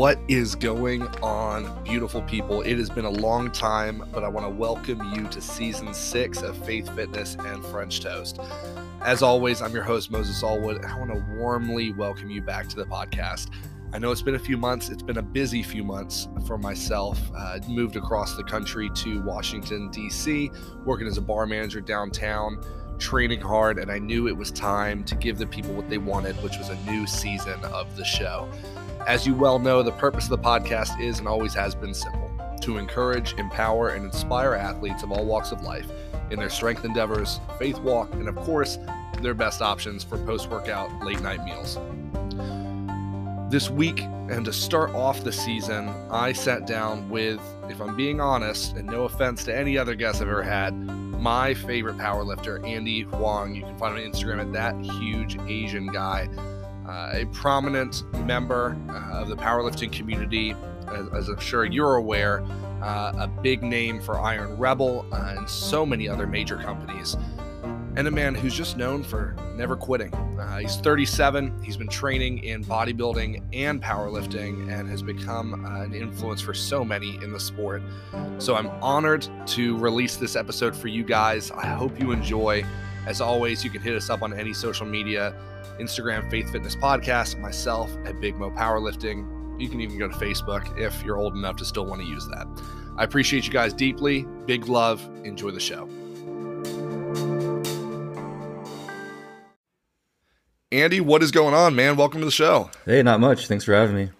What is going on, beautiful people? It has been a long time, but I want to welcome you to season six of Faith Fitness and French Toast. As always, I'm your host, Moses Allwood, I want to warmly welcome you back to the podcast. I know it's been a few months. It's been a busy few months for myself. Uh, moved across the country to Washington, D.C., working as a bar manager downtown, training hard, and I knew it was time to give the people what they wanted, which was a new season of the show. As you well know, the purpose of the podcast is and always has been simple to encourage, empower, and inspire athletes of all walks of life in their strength endeavors, faith walk, and of course, their best options for post workout late night meals. This week, and to start off the season, I sat down with, if I'm being honest, and no offense to any other guests I've ever had, my favorite powerlifter, Andy Huang. You can find him on Instagram at that huge Asian guy uh, a prominent member uh, of the powerlifting community, as, as I'm sure you're aware, uh, a big name for Iron Rebel uh, and so many other major companies. And a man who's just known for never quitting. Uh, he's 37. He's been training in bodybuilding and powerlifting and has become uh, an influence for so many in the sport. So I'm honored to release this episode for you guys. I hope you enjoy. As always, you can hit us up on any social media Instagram, Faith Fitness Podcast, myself at Big Mo Powerlifting. You can even go to Facebook if you're old enough to still want to use that. I appreciate you guys deeply. Big love. Enjoy the show. Andy, what is going on, man? Welcome to the show. Hey, not much. Thanks for having me.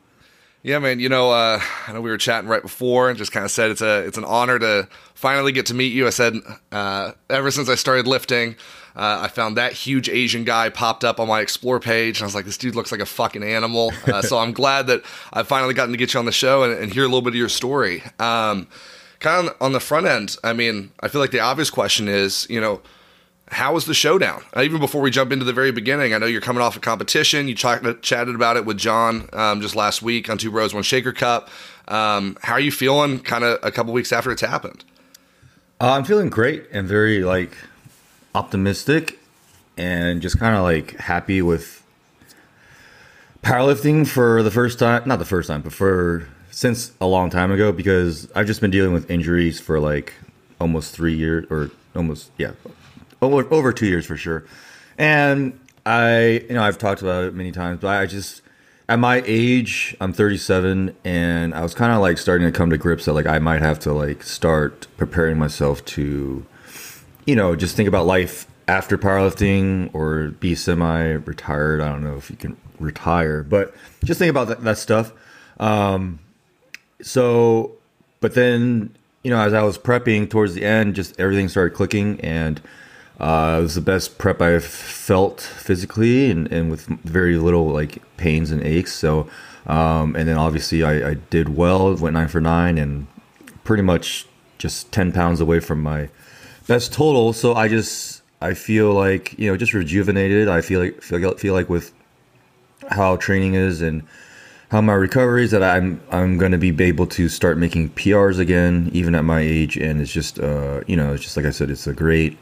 Yeah, man. You know, uh, I know we were chatting right before, and just kind of said it's a it's an honor to finally get to meet you. I said uh, ever since I started lifting, uh, I found that huge Asian guy popped up on my explore page, and I was like, this dude looks like a fucking animal. Uh, so I'm glad that I've finally gotten to get you on the show and, and hear a little bit of your story. Um, kind of on the front end, I mean, I feel like the obvious question is, you know how was the showdown? Uh, even before we jump into the very beginning, I know you're coming off a competition. You ch- chatted about it with John um, just last week on Two Bros One Shaker Cup. Um, how are you feeling? Kind of a couple weeks after it's happened. Uh, I'm feeling great and very like optimistic, and just kind of like happy with powerlifting for the first time. Not the first time, but for since a long time ago because I've just been dealing with injuries for like almost three years or almost yeah over, over two years for sure. And I, you know, I've talked about it many times, but I just, at my age, I'm 37, and I was kind of like starting to come to grips that like I might have to like start preparing myself to, you know, just think about life after powerlifting or be semi-retired. I don't know if you can retire, but just think about that, that stuff. Um, so, but then you know, as I was prepping towards the end, just everything started clicking and uh, it was the best prep I've felt physically and, and with very little like pains and aches. So, um, and then obviously I, I, did well, went nine for nine and pretty much just 10 pounds away from my best total. So I just, I feel like, you know, just rejuvenated. I feel like, feel, feel like with how training is and how my recovery is that I'm, I'm going to be able to start making PRs again, even at my age. And it's just, uh, you know, it's just like I said, it's a great,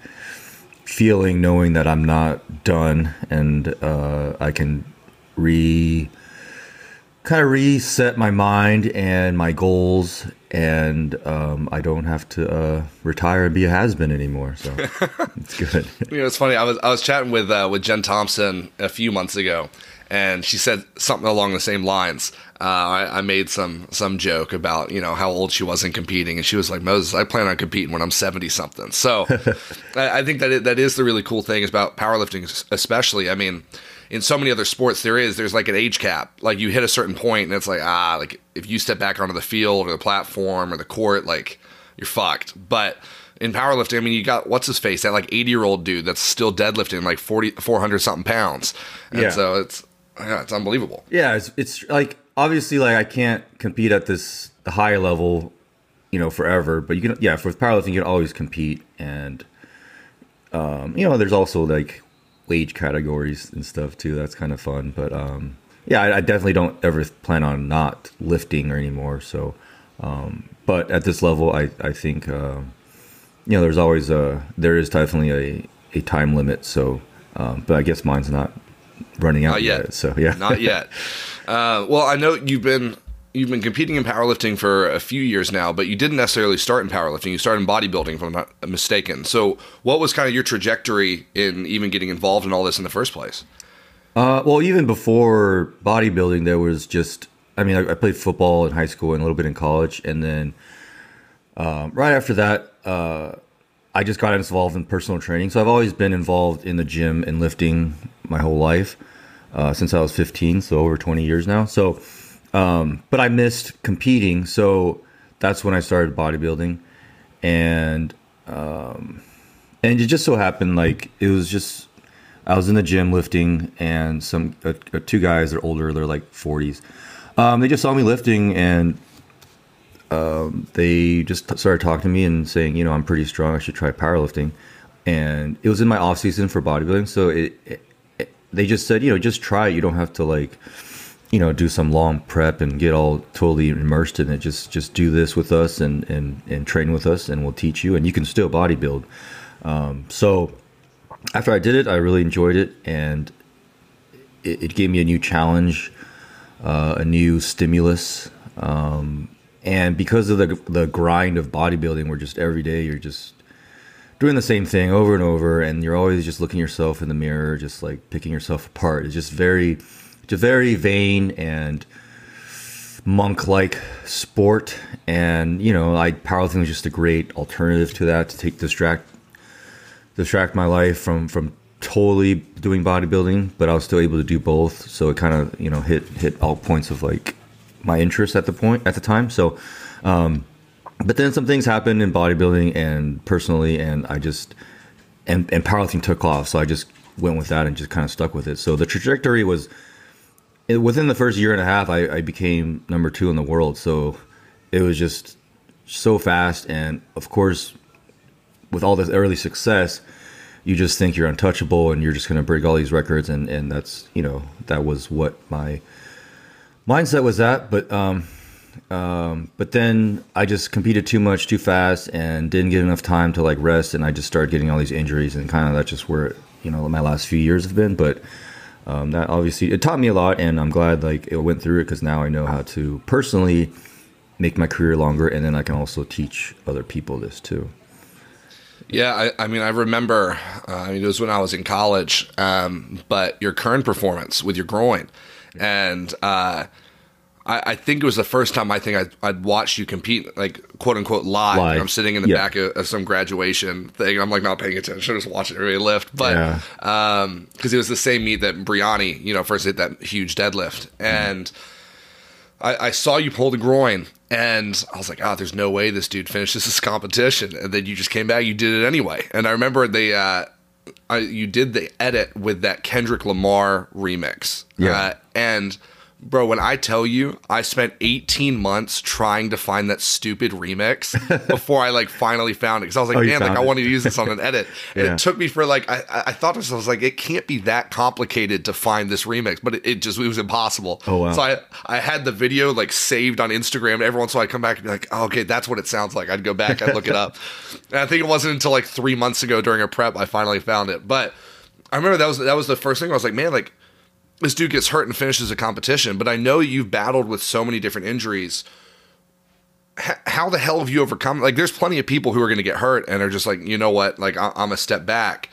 feeling knowing that I'm not done and uh, I can re kind of reset my mind and my goals and um, I don't have to uh, retire and be a has been anymore. So it's good. you know, it's funny. I was I was chatting with uh, with Jen Thompson a few months ago, and she said something along the same lines. Uh, I, I, made some some joke about you know how old she was in competing, and she was like, "Moses, I plan on competing when I'm 70 something." So I, I, think that it, that is the really cool thing is about powerlifting, especially. I mean, in so many other sports, there is there's like an age cap. Like you hit a certain point, and it's like ah, like if you step back onto the field or the platform or the court, like you're fucked. But in powerlifting, I mean, you got what's his face, that like 80 year old dude that's still deadlifting like 40, 400 something pounds. And yeah. so it's, yeah, it's unbelievable. Yeah, it's, it's like obviously like I can't compete at this the high level, you know, forever. But you can, yeah, for powerlifting, you can always compete, and um, you know, there's also like wage categories and stuff too. That's kind of fun. But um, yeah, I, I, definitely don't ever plan on not lifting or anymore. So, um, but at this level, I I think uh, you know, there's always a there is definitely a a time limit. So, um, but I guess mine's not running out not yet. yet. So yeah, not yet. Uh, well, I know you've been you've been competing in powerlifting for a few years now, but you didn't necessarily start in powerlifting. You started in bodybuilding, if I'm not mistaken. So, what was kind of your trajectory in even getting involved in all this in the first place? Uh, well, even before bodybuilding, there was just. I mean, I, I, played football in high school and a little bit in college, and then um, right after that, uh, I just got involved in personal training. So I've always been involved in the gym and lifting my whole life uh, since I was 15, so over 20 years now. So um, but I missed competing, so that's when I started bodybuilding, and um, and it just so happened like it was just I was in the gym lifting, and some uh, uh two guys they're older, they're like 40s. Um, they just saw me lifting, and um, they just started talking to me and saying, you know, I'm pretty strong. I should try powerlifting. And it was in my off season for bodybuilding, so it, it, it, they just said, you know, just try it. You don't have to like you know do some long prep and get all totally immersed in it. Just just do this with us and and and train with us and we'll teach you and you can still bodybuild um, so after i did it i really enjoyed it and it, it gave me a new challenge uh, a new stimulus um, and because of the the grind of bodybuilding where just every day you're just doing the same thing over and over and you're always just looking yourself in the mirror just like picking yourself apart. It's just very a very vain and monk-like sport, and you know, I powerlifting was just a great alternative to that to take distract distract my life from from totally doing bodybuilding, but I was still able to do both. So it kind of you know hit hit all points of like my interest at the point at the time. So, um, but then some things happened in bodybuilding and personally, and I just and and powerlifting took off. So I just went with that and just kind of stuck with it. So the trajectory was within the first year and a half, I, I became number two in the world. So it was just so fast, and of course, with all this early success, you just think you're untouchable and you're just going to break all these records, and and that's you know that was what my mindset was at. But um, um, but then I just competed too much, too fast, and didn't get enough time to like rest, and I just started getting all these injuries, and kind of that's just where you know my last few years have been. But um, that obviously it taught me a lot, and I'm glad like it went through it because now I know how to personally make my career longer, and then I can also teach other people this too. Yeah, I, I mean, I remember. Uh, I mean, it was when I was in college, um, but your current performance with your groin, and uh, I, I, think it was the first time I think I'd, I'd watched you compete, like quote unquote live. live. I'm sitting in the yeah. back of, of, some graduation thing. I'm like not paying attention, just watching everybody lift. But because yeah. um, it was the same meet that Briani, you know, first hit that huge deadlift, and mm. I, I, saw you pull the groin, and I was like, oh, there's no way this dude finishes this competition. And then you just came back, you did it anyway. And I remember the. Uh, I, you did the edit with that Kendrick Lamar remix. Yeah. Uh, and Bro, when I tell you, I spent 18 months trying to find that stupid remix before I like finally found it. Because I was like, oh, man, like it. I wanted to use this on an edit. And yeah. it took me for like I, I thought this, I was like, it can't be that complicated to find this remix, but it, it just it was impossible. Oh wow. So I I had the video like saved on Instagram. Every once in a while I'd come back and be like, oh, okay, that's what it sounds like. I'd go back, I'd look it up. And I think it wasn't until like three months ago during a prep I finally found it. But I remember that was that was the first thing I was like, man, like this dude gets hurt and finishes a competition, but I know you've battled with so many different injuries. H- how the hell have you overcome? Like, there's plenty of people who are going to get hurt and are just like, you know what? Like, I- I'm a step back.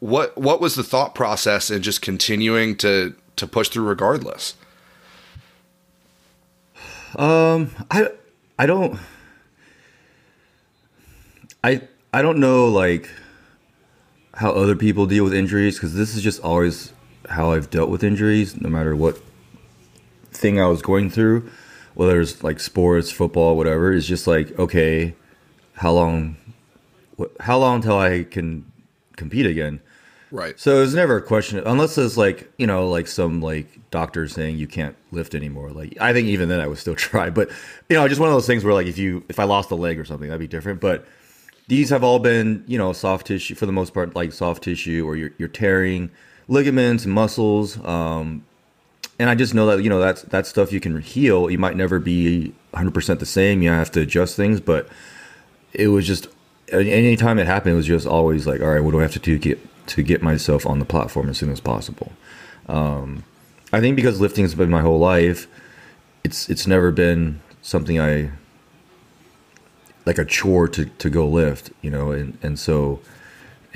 What What was the thought process in just continuing to to push through regardless? Um, I I don't I I don't know like how other people deal with injuries because this is just always how I've dealt with injuries, no matter what thing I was going through, whether it's like sports, football, whatever, is just like, okay, how long, how long until I can compete again? Right. So it's never a question, unless it's like, you know, like some like doctor saying you can't lift anymore. Like, I think even then I would still try. But, you know, just one of those things where like if you, if I lost a leg or something, that'd be different. But these have all been, you know, soft tissue for the most part, like soft tissue or you're, you're tearing ligaments, muscles. Um, and I just know that you know that's that stuff you can heal. You might never be 100% the same. You have to adjust things, but it was just anytime it happened, it was just always like, all right, what do I have to do to get to get myself on the platform as soon as possible? Um, I think because lifting has been my whole life, it's it's never been something I like a chore to to go lift, you know, and and so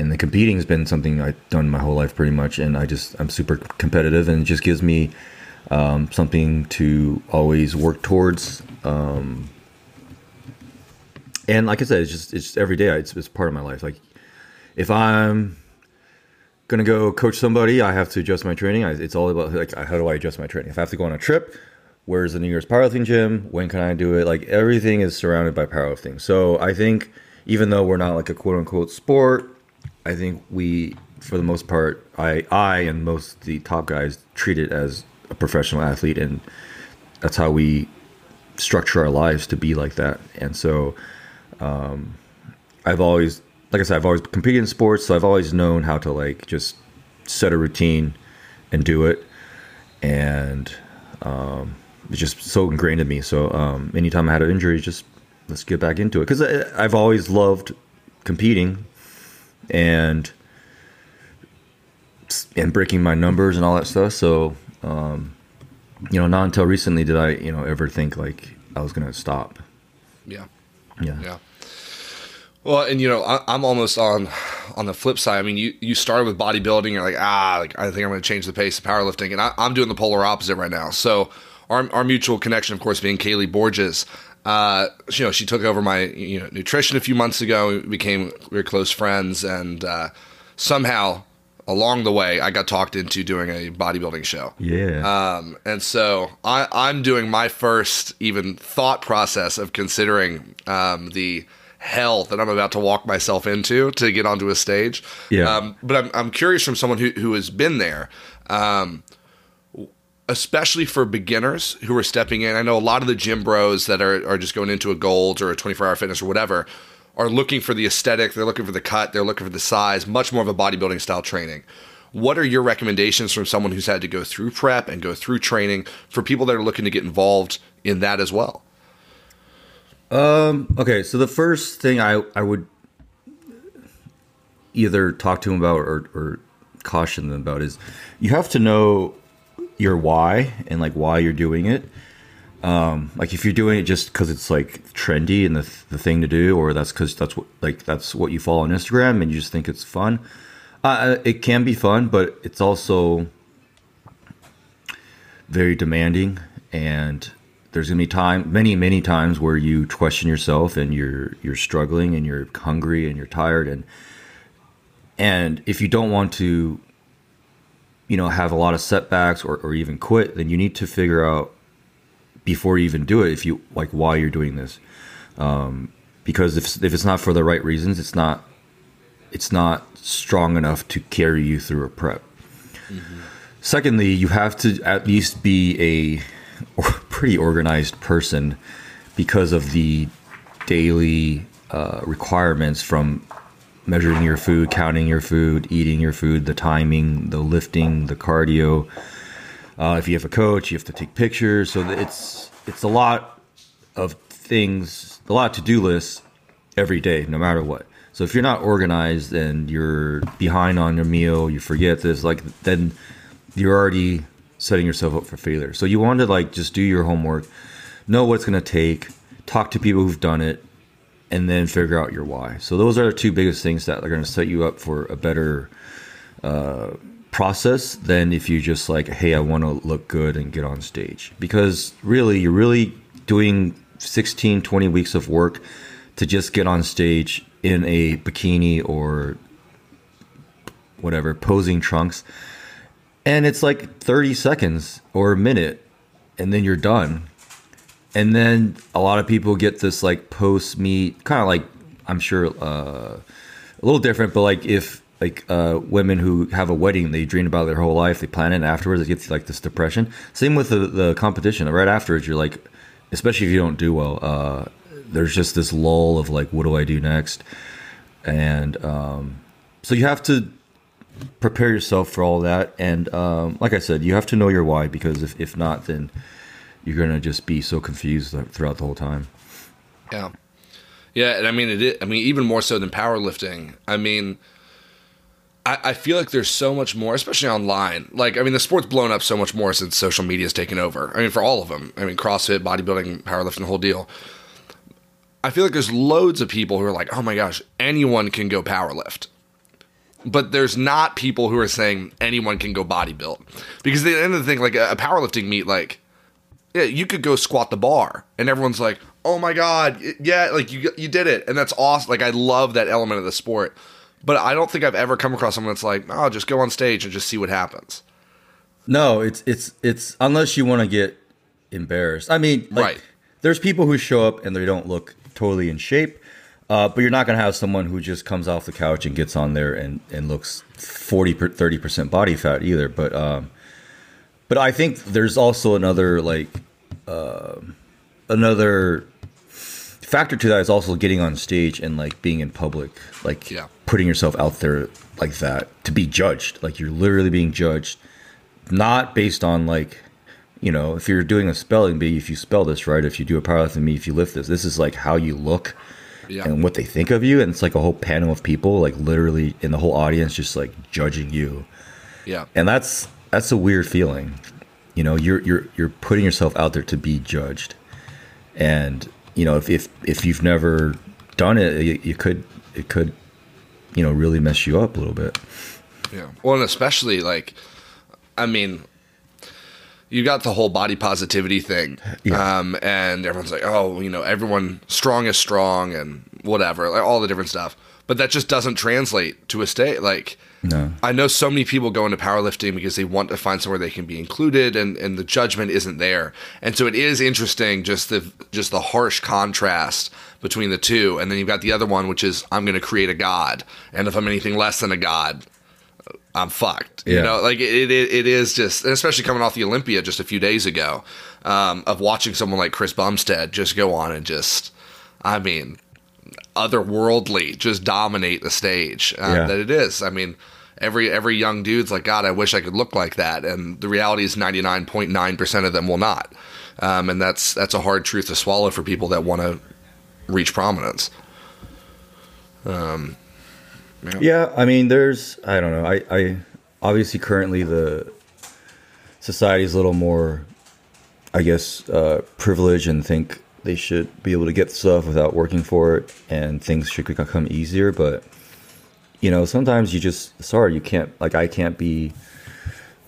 and the competing has been something I've done my whole life pretty much, and I just I'm super competitive, and it just gives me um, something to always work towards. Um, and like I said, it's just it's just every day. It's, it's part of my life. Like if I'm gonna go coach somebody, I have to adjust my training. I, it's all about like how do I adjust my training. If I have to go on a trip, where's the New Year's powerlifting gym? When can I do it? Like everything is surrounded by powerlifting. So I think even though we're not like a quote unquote sport, I think we, for the most part, I I and most the top guys treat it as a professional athlete, and that's how we structure our lives to be like that. And so, um, I've always, like I said, I've always competed in sports, so I've always known how to like just set a routine and do it, and um, it's just so ingrained in me. So um, anytime I had an injury, just let's get back into it because I've always loved competing and and breaking my numbers and all that stuff. So, um, you know, not until recently did I, you know, ever think like I was gonna stop. Yeah. Yeah. Yeah. Well, and you know, I, am almost on on the flip side. I mean, you you started with bodybuilding. You're like, ah, like I think I'm going to change the pace of powerlifting, and I, am doing the polar opposite right now. So, our our mutual connection, of course, being Kaylee Borges. Uh, you know, she took over my you know nutrition a few months ago. We became very close friends, and uh, somehow along the way, I got talked into doing a bodybuilding show. Yeah. Um, and so I, I'm doing my first even thought process of considering um, the hell that I'm about to walk myself into to get onto a stage. Yeah. Um, but I'm, I'm curious from someone who, who has been there. Um, especially for beginners who are stepping in. I know a lot of the gym bros that are, are just going into a gold or a 24 hour fitness or whatever are looking for the aesthetic, they're looking for the cut, they're looking for the size, much more of a bodybuilding style training. What are your recommendations from someone who's had to go through prep and go through training for people that are looking to get involved in that as well? Um, okay, so the first thing I, I would either talk to them about or, or caution them about is you have to know your why and like why you're doing it. Um, like if you're doing it just because it's like trendy and the, the thing to do, or that's because that's what like that's what you follow on Instagram and you just think it's fun. Uh, it can be fun, but it's also very demanding, and there's gonna be time, many many times where you question yourself and you're you're struggling and you're hungry and you're tired and and if you don't want to you know have a lot of setbacks or, or even quit then you need to figure out before you even do it if you like why you're doing this um, because if, if it's not for the right reasons it's not it's not strong enough to carry you through a prep mm-hmm. secondly you have to at least be a pretty organized person because of the daily uh, requirements from measuring your food, counting your food, eating your food, the timing, the lifting, the cardio. Uh, if you have a coach, you have to take pictures. So it's it's a lot of things, a lot to do lists every day, no matter what. So if you're not organized and you're behind on your meal, you forget this, like then you're already setting yourself up for failure. So you want to like just do your homework, know what it's going to take, talk to people who've done it, and then figure out your why. So those are the two biggest things that are going to set you up for a better uh, process than if you just like, hey, I want to look good and get on stage. Because really, you're really doing 16, 20 weeks of work to just get on stage in a bikini or whatever, posing trunks. And it's like 30 seconds or a minute, and then you're done and then a lot of people get this like post meet kind of like i'm sure uh, a little different but like if like uh, women who have a wedding they dream about their whole life they plan it afterwards it gets like this depression. Same with the, the competition right afterwards you're like especially if you don't do well uh, there's just this lull of like what do i do next? And um, so you have to prepare yourself for all that and um, like i said you have to know your why because if, if not then you're gonna just be so confused throughout the whole time. Yeah, yeah, and I mean it. I mean even more so than powerlifting. I mean, I, I feel like there's so much more, especially online. Like, I mean, the sport's blown up so much more since social media's taken over. I mean, for all of them. I mean, CrossFit, bodybuilding, powerlifting, the whole deal. I feel like there's loads of people who are like, oh my gosh, anyone can go powerlift. But there's not people who are saying anyone can go bodybuild. Because at the end of the thing, like a powerlifting meet, like, yeah, you could go squat the bar, and everyone's like, "Oh my god, yeah, like you you did it," and that's awesome. Like I love that element of the sport, but I don't think I've ever come across someone that's like, "Oh, just go on stage and just see what happens." No, it's it's it's unless you want to get embarrassed. I mean, like, Right. There's people who show up and they don't look totally in shape, uh, but you're not going to have someone who just comes off the couch and gets on there and and looks 40 per, 30 percent body fat either. But um, but I think there's also another like uh, another factor to that is also getting on stage and like being in public, like Yeah. putting yourself out there like that to be judged. Like you're literally being judged, not based on like, you know, if you're doing a spelling bee, if you spell this right, if you do a powerlifting bee, if you lift this, this is like how you look Yeah. and what they think of you. And it's like a whole panel of people, like literally in the whole audience, just like judging you Yeah. and that's that's a weird feeling you know you're you're you're putting yourself out there to be judged and you know if if, if you've never done it you, you could it could you know really mess you up a little bit Yeah. Well, and especially like, I mean, you got the whole body positivity thing, Yeah. um, and everyone's like, oh, you know, everyone strong is strong and whatever, like all the different stuff. But that just doesn't translate to a state. Like, no I know so many people go into powerlifting because they want to find somewhere they can be included, and, and the judgment isn't there. And so it is interesting just the just the harsh contrast between the two. And then you've got the other one, which is I'm going to create a god, and if I'm anything less than a god, I'm fucked. You know, like it, it, it is just, and especially coming off the Olympia just a few days ago, um, of watching someone like Chris Bumstead just go on and just, I mean, otherworldly, just dominate the stage. Uh, Yeah. That it is. I mean, every every young dude's like, God, I wish I could look like that, and the reality is, ninety nine point nine percent of them will not, um, and that's that's a hard truth to swallow for people that want to reach prominence. Um, yeah i mean there's i don't know i i obviously currently the society is a little more i guess uh privileged and think they should be able to get stuff without working for it and things should become easier but you know sometimes you just sorry you can't like i can't be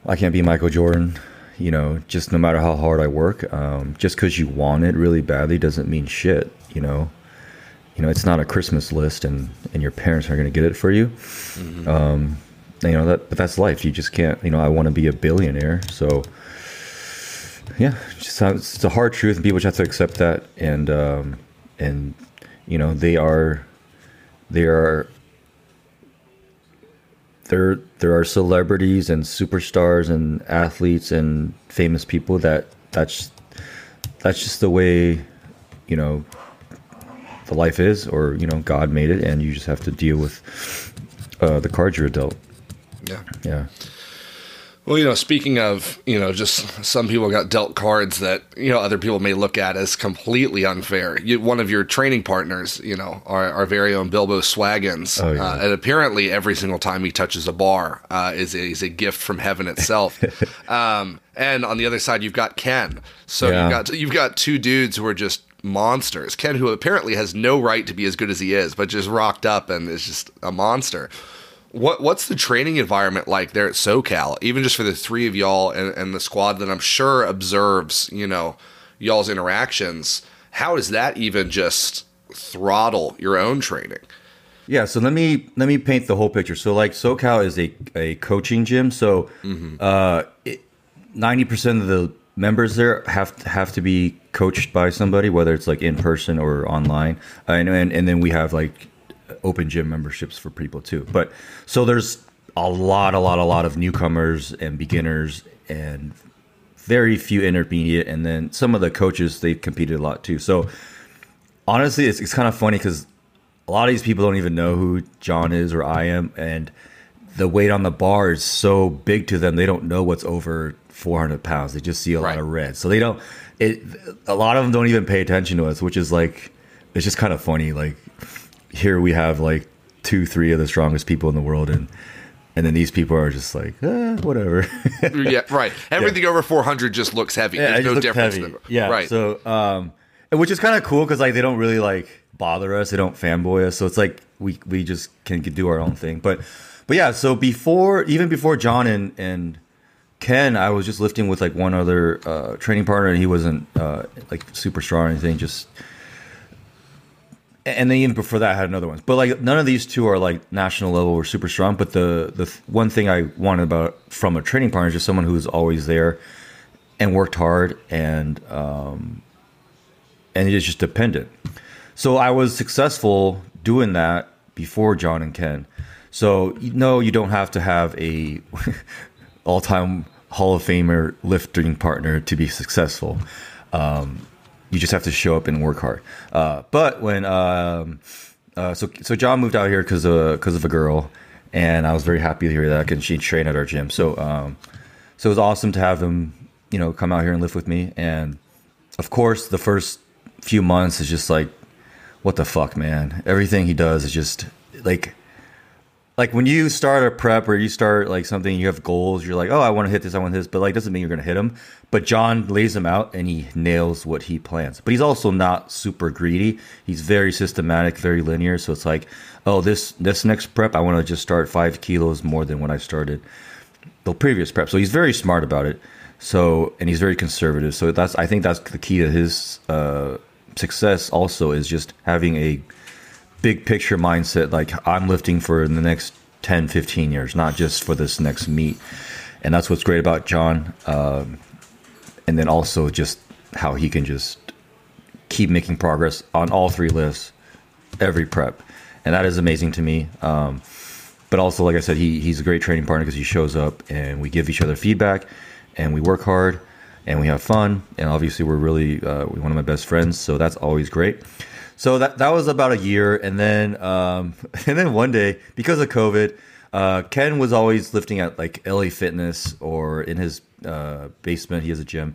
i can't be michael jordan you know just no matter how hard i work. Um, just because you want it really badly doesn't mean shit you know? You know it's not a christmas list and and your parents aren't going to get it for you. Um, you know that but that's life. You just can't you know i want to be a billionaire. So yeah it's just it's it's a hard truth and people just have to accept that and um and you know they are they are there there are celebrities and superstars and athletes and famous people that that's that's just the way you know the life is or you know god made it and you just have to deal with uh, the cards you're dealt Yeah. yeah Well, you know, speaking of, you know, just some people got dealt cards that, you know, other people may look at as completely unfair. You, one of your training partners, you know, our, our very own Bilbo Swaggins, Oh, yeah. uh, and apparently every single time he touches a bar uh, is, a, is a gift from heaven itself. um, and on the other side, you've got Ken. So Yeah. you've got you've got two dudes who are just monsters. Ken, who apparently has no right to be as good as he is, but just rocked up and is just a monster. What what's the training environment like there at SoCal? Even just for the three of y'all and, and the squad that I'm sure observes, you know, y'all's interactions. How does that even just throttle your own training? Yeah, so let me let me paint the whole picture. So like SoCal is a, a coaching gym. So uh, ninety percent of the members there have have to be coached by somebody, whether it's like in person or online. Uh, and, and and then we have like open gym memberships for people too. But so there's a lot, a lot, a lot of newcomers and beginners and very few intermediate, and then some of the coaches they've competed a lot too. So honestly, it's, it's kind of funny because a lot of these people don't even know who John is or I am, and the weight on the bar is so big to them they don't know what's over 400 pounds. They just see a Right. lot of red, so they don't. It a lot of them don't even pay attention to us, which is like it's just kind of funny. Like here we have like two, three of the strongest people in the world, and and then these people are just like eh, whatever. yeah, right. Everything over 400 just looks heavy. Yeah, There's no difference. heavy. Yeah. right. So, um, and which is kind of cool because like they don't really like bother us. They don't fanboy us. So it's like we we just can do our own thing. But but yeah. So before even before John and and Ken, I was just lifting with like one other uh, training partner, and he wasn't uh, like super strong or anything. Just and then even before that, I had another one. But like none of these two are like national level or super strong. But the the th- one thing I wanted about from a training partner is just someone who's always there and worked hard and um, and is just dependent. So I was successful doing that before John and Ken. So no, you don't have to have a all time Hall of Famer lifting partner to be successful. Um, you just have to show up and work hard. Uh, but when um, uh, so so John moved out here because of because of a girl, and I was very happy to hear that. And she trained at our gym, so um, so it was awesome to have him, you know, come out here and live with me. And of course, the first few months is just like, what the fuck, man? Everything he does is just like like when you start a prep or you start like something you have goals you're like oh i want to hit this i want this but like doesn't mean you're going to hit them but john lays them out and he nails what he plans. But he's also not super greedy. He's very systematic very linear. So it's like oh this this next prep i want to just start five kilos more than when i started the previous prep. So he's very smart about it. So and he's very conservative. So that's i think that's the key to his uh, success also is just having a big picture mindset like i'm lifting for the next 10 15 years not just for this next meet. And that's what's great about john um, and then also just how he can just keep making progress on all three lifts every prep. And that is amazing to me um, but also like i said he, he's a great training partner because he shows up and we give each other feedback and we work hard and we have fun. And obviously we're really uh, one of my best friends so that's always great so that that was about a year, and then um, and then one day because of COVID, uh, Ken was always lifting at like LA Fitness or in his uh, basement. He has a gym,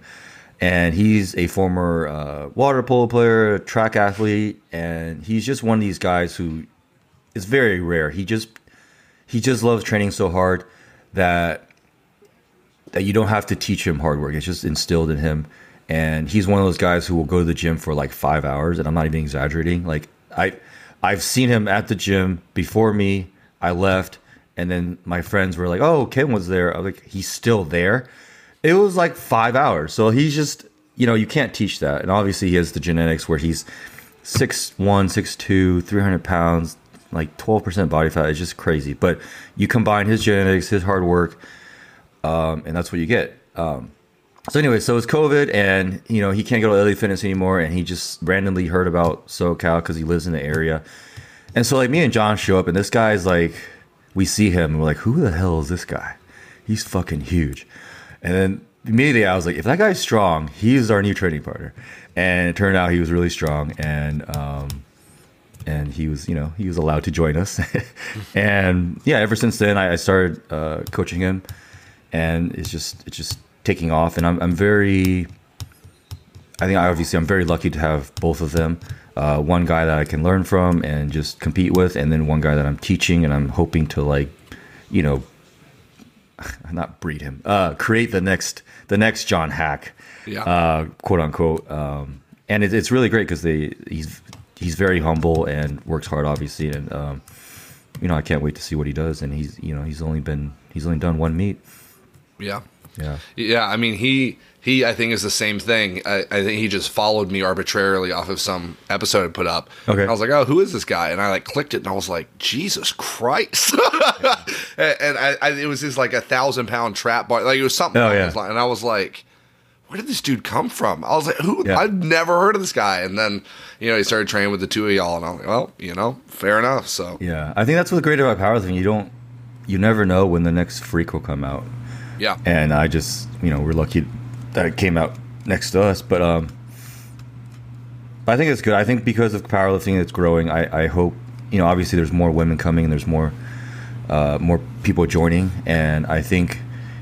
and he's a former uh, water polo player, track athlete, and he's just one of these guys who is very rare. He just he just loves training so hard that that you don't have to teach him hard work. It's just instilled in him. And he's one of those guys who will go to the gym for like five hours, and I'm not even exaggerating. Like I, I've seen him at the gym before me. I left, and then my friends were like, "Oh, Ken was there." I was like, "He's still there." It was like five hours. So he's just, you know, you can't teach that. And obviously, he has the genetics where he's 6'1, 6'2, 300 pounds, like 12% body fat. It's just crazy. But you combine his genetics, his hard work, um, and that's what you get. Um, so anyway, so it's COVID, and you know he can't go to LA Fitness anymore, and he just randomly heard about SoCal because he lives in the area, and so like me and John show up, and this guy's like, we see him, and we're like, who the hell is this guy? He's fucking huge, and then immediately I was like, if that guy's strong, he's our new training partner, and it turned out he was really strong, and um, and he was, you know, he was allowed to join us, and yeah, ever since then I, I started uh, coaching him, and it's just it's just taking off, and I'm I'm very, I think obviously I'm very lucky to have both of them. Uh, one guy that I can learn from and just compete with, and then one guy that I'm teaching, and I'm hoping to like, you know, not breed him, uh, create the next the next John Haack, Yeah. uh, quote unquote. Um, and it, it's really great because they he's he's very humble and works hard, obviously, and um, you know I can't wait to see what he does. And he's you know he's only been he's only done one meet. yeah. Yeah. Yeah, I mean he he I think is the same thing. I, I think he just followed me arbitrarily off of some episode I put up. Okay. And I was like, oh, who is this guy? And I like clicked it and I was like, Jesus Christ! and and I, I, it was just like a thousand pound trap bar. Like it was something. Oh, yeah. And I was like, where did this dude come from? I was like, who? Yeah. I've never heard of this guy. And then you know he started training with the two of y'all, and I'm like, well, you know, fair enough. So Yeah, I think that's what's great about powerlifting. You don't, you never know when the next freak will come out, yeah, and I just, you know, we're lucky that it came out next to us. But um, I think it's good. I think because of powerlifting, it's growing. I, I hope, you know, obviously there's more women coming, and there's more, uh, more people joining, and I think,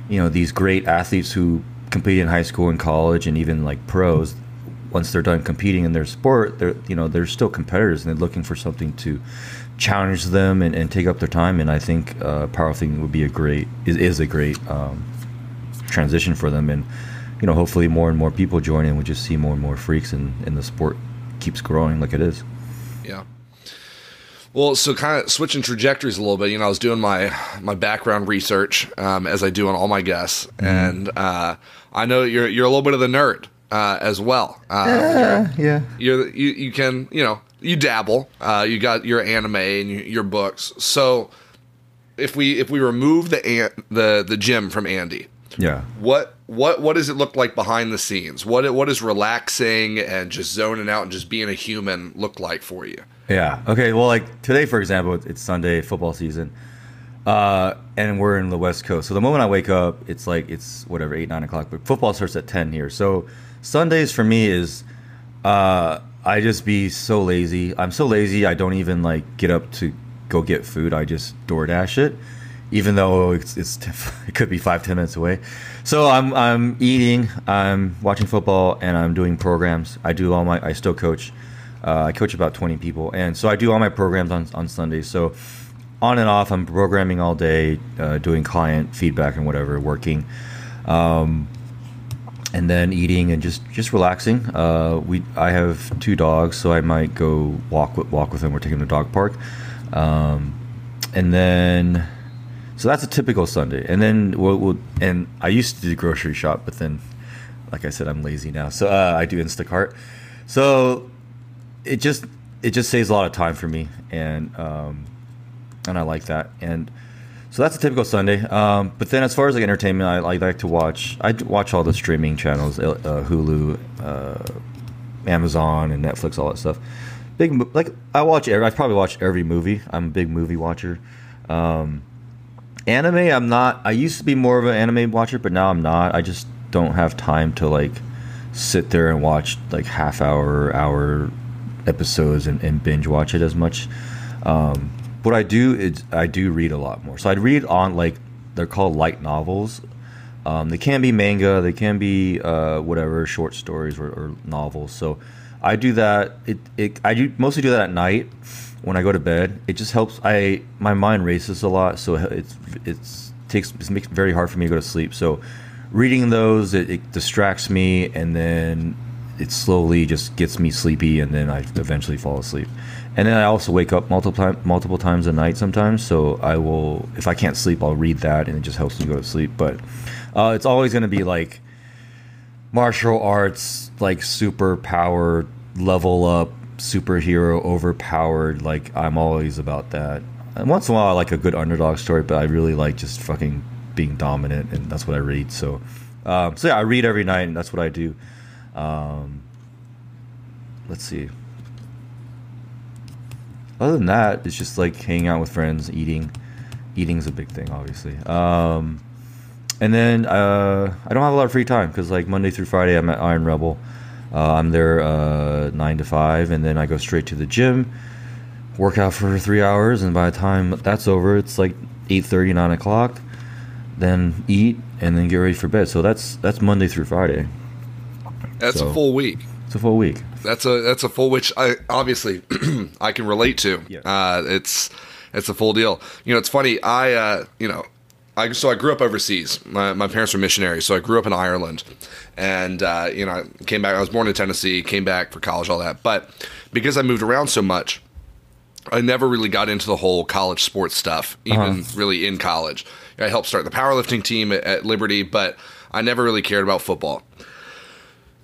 you know, these great athletes who compete in high school and college, and even like pros, once they're done competing in their sport, they're you know they're still competitors and they're looking for something to challenge them and, and take up their time. And I think uh, powerlifting would be a great is, is a great um, transition for them. And you know, hopefully more and more people join and we just see more and more freaks and, and the sport keeps growing like it is. Yeah. Well, so kind of switching trajectories a little bit. You know, I was doing my my background research um, as I do on all my guests, mm-hmm. and uh, I know you're you're a little bit of the nerd uh, as well. Uh, yeah, yeah. You're you you can you know you dabble. Uh, you got your anime and your books. So if we if we remove the the the gym from Andy, yeah. What what what does it look like behind the scenes? What what is relaxing and just zoning out and just being a human look like for you? Yeah. Okay. Well, like today, for example, it's Sunday football season, uh, and we're in the West Coast. So the moment I wake up, it's like it's whatever eight nine o'clock. But football starts at ten here. So Sundays for me is, uh, I just be so lazy. I'm so lazy. I don't even like get up to go get food. I just DoorDash it even though it's, it's it could be five ten minutes away. So I'm I'm eating, I'm watching football, and I'm doing programs. I do all my I still coach. Uh, I coach about twenty people, and so I do all my programs on on Sundays. So on and off, I'm programming all day, uh, doing client feedback and whatever, working. Um, and then eating and just just relaxing. Uh, we I have two dogs, so I might go walk with walk with them. We're taking them to dog park, um, and then so that's a typical Sunday. And then we'll, we'll, and I used to do grocery shop, but then, like I said, I'm lazy now. So uh, I do Instacart. So it just it just saves a lot of time for me, and um, and I like that. And so that's a typical Sunday. Um, but then as far as like entertainment, I, I like to watch. I watch all the streaming channels, uh, Hulu, uh, Amazon, and Netflix, all that stuff. Big like I watch. Every, I probably watch every movie. I'm a big movie watcher. Um, anime i'm not i used to be more of an anime watcher but now i'm not i just don't have time to like sit there and watch like half hour hour episodes and, and binge watch it as much um, what i do is i do read a lot more so i'd read on like they're called light novels um, they can be manga they can be uh, whatever short stories or, or novels so i do that it, it i do mostly do that at night when I go to bed. It just helps. I my mind races a lot, so it's it's takes it makes it very hard for me to go to sleep. So reading those, it, it distracts me, and then it slowly just gets me sleepy, and then I eventually fall asleep. And then I also wake up multiple multiple times a night sometimes. So I will, if I can't sleep, I'll read that, and it just helps me go to sleep. But uh, it's always going to be like martial arts, like super power level up superhero overpowered. Like I'm always about that. And once in a while, I like a good underdog story, but I really like just fucking being dominant, and that's what I read. So, um, so yeah, I read every night, and that's what I do. Um, let's see. Other than that, it's just like hanging out with friends, eating. Eating's a big thing, obviously. Um, and then uh, I don't have a lot of free time because like Monday through Friday, I'm at Iron Rebel. Uh, I'm there uh, nine to five, and then I go straight to the gym, work out for three hours, and by the time that's over, it's like 8:30, 9 o'clock. Then eat, and then get ready for bed. So that's that's Monday through Friday. That's so, a full week. It's a full week. That's a that's a full which I obviously I can relate to. Yeah. Uh, it's it's a full deal. You know, it's funny. I uh, you know I, so I grew up overseas. My, my parents were missionaries, so I grew up in Ireland, and uh, you know, I came back. I was born in Tennessee, came back for college, all that. But because I moved around so much, I never really got into the whole college sports stuff, even uh-huh. really in college. I helped start the powerlifting team at, at Liberty, but I never really cared about football.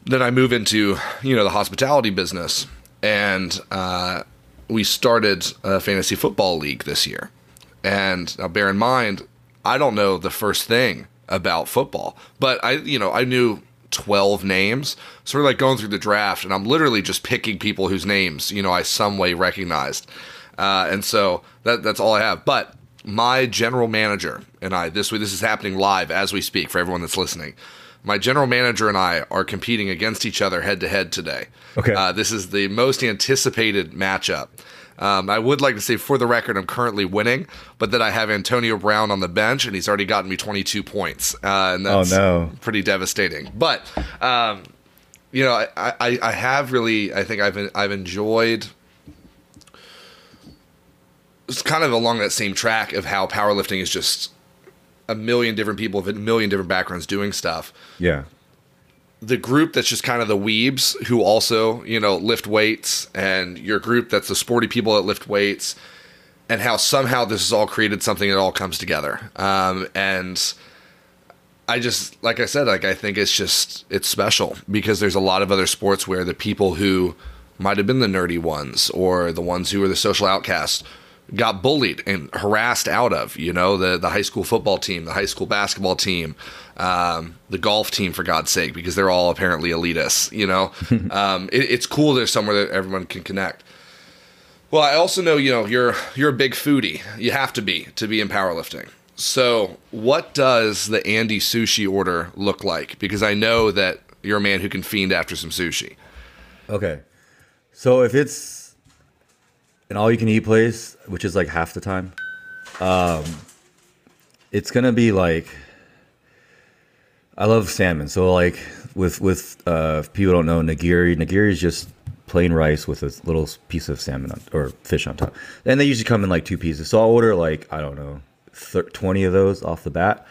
Then I move into you know the hospitality business, and uh, we started a fantasy football league this year. And now, bear in mind, I don't know the first thing about football, but I, you know, I knew 12 names. So we're like going through the draft, and I'm literally just picking people whose names, you know, I some way recognized. Uh, and so that, that's all I have. But my general manager and I, this this is happening live as we speak for everyone that's listening. My general manager and I are competing against each other head to head today. Okay. Uh, this is the most anticipated matchup. Um, I would like to say, for the record, I'm currently winning, but then I have Antonio Brown on the bench, and he's already gotten me 22 points, uh, and oh, that's oh, no. pretty devastating. But um, you know, I, I, I have really, I think I've I've enjoyed. It's kind of along that same track of how powerlifting is just a million different people with a million different backgrounds doing stuff. Yeah. The group that's just kind of the weebs who also, you know, lift weights, and your group that's the sporty people that lift weights, and how somehow this has all created something that all comes together. Um, and I just, like I said, like I think it's just it's special because there's a lot of other sports where the people who might have been the nerdy ones or the ones who were the social outcasts got bullied and harassed out of. You know, the the high school football team, the high school basketball team, um, the golf team, for God's sake, because they're all apparently elitists. You know, um, it, it's cool. There's somewhere that everyone can connect. Well, I also know you know you're you're a big foodie. You have to be to be in powerlifting. So, what does the Andy sushi order look like? Because I know that you're a man who can fiend after some sushi. Okay. So if it's an all you can eat place, which is like half the time, um, it's gonna be like I love salmon. So like with with uh, people don't know nigiri, nigiri is just plain rice with a little piece of salmon on, or fish on top, and they usually come in like two pieces. So I'll order like I don't know, thir- twenty of those off the bat,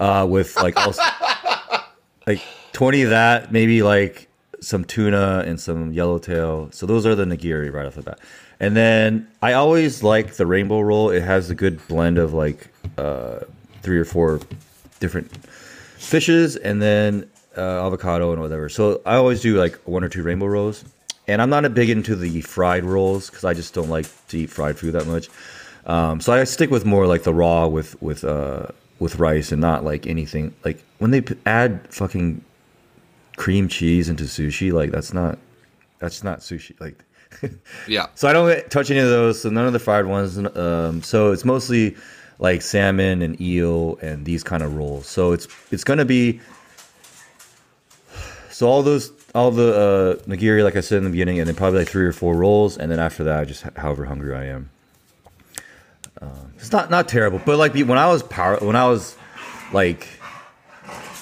uh, with like also, like twenty of that, maybe like some tuna and some yellowtail. So those are the nigiri right off the bat. And then I always like the rainbow roll. It has a good blend of like uh, three or four different fishes and then uh, avocado and whatever. So I always do like one or two rainbow rolls. And I'm not a big into the fried rolls because I just don't like to eat fried food that much. Um, so I stick with more like the raw with with uh, with rice and not like anything like when they add fucking cream cheese into sushi. Like that's not that's not sushi. Like Yeah. so I don't touch any of those. So none of the fried ones. Um, so it's mostly like salmon and eel and these kind of rolls. So it's it's gonna be so all those all the uh, nigiri, like I said in the beginning, and then probably like three or four rolls, and then after that, just however hungry I am. Um, it's not not terrible, but like when I was power, when I was like,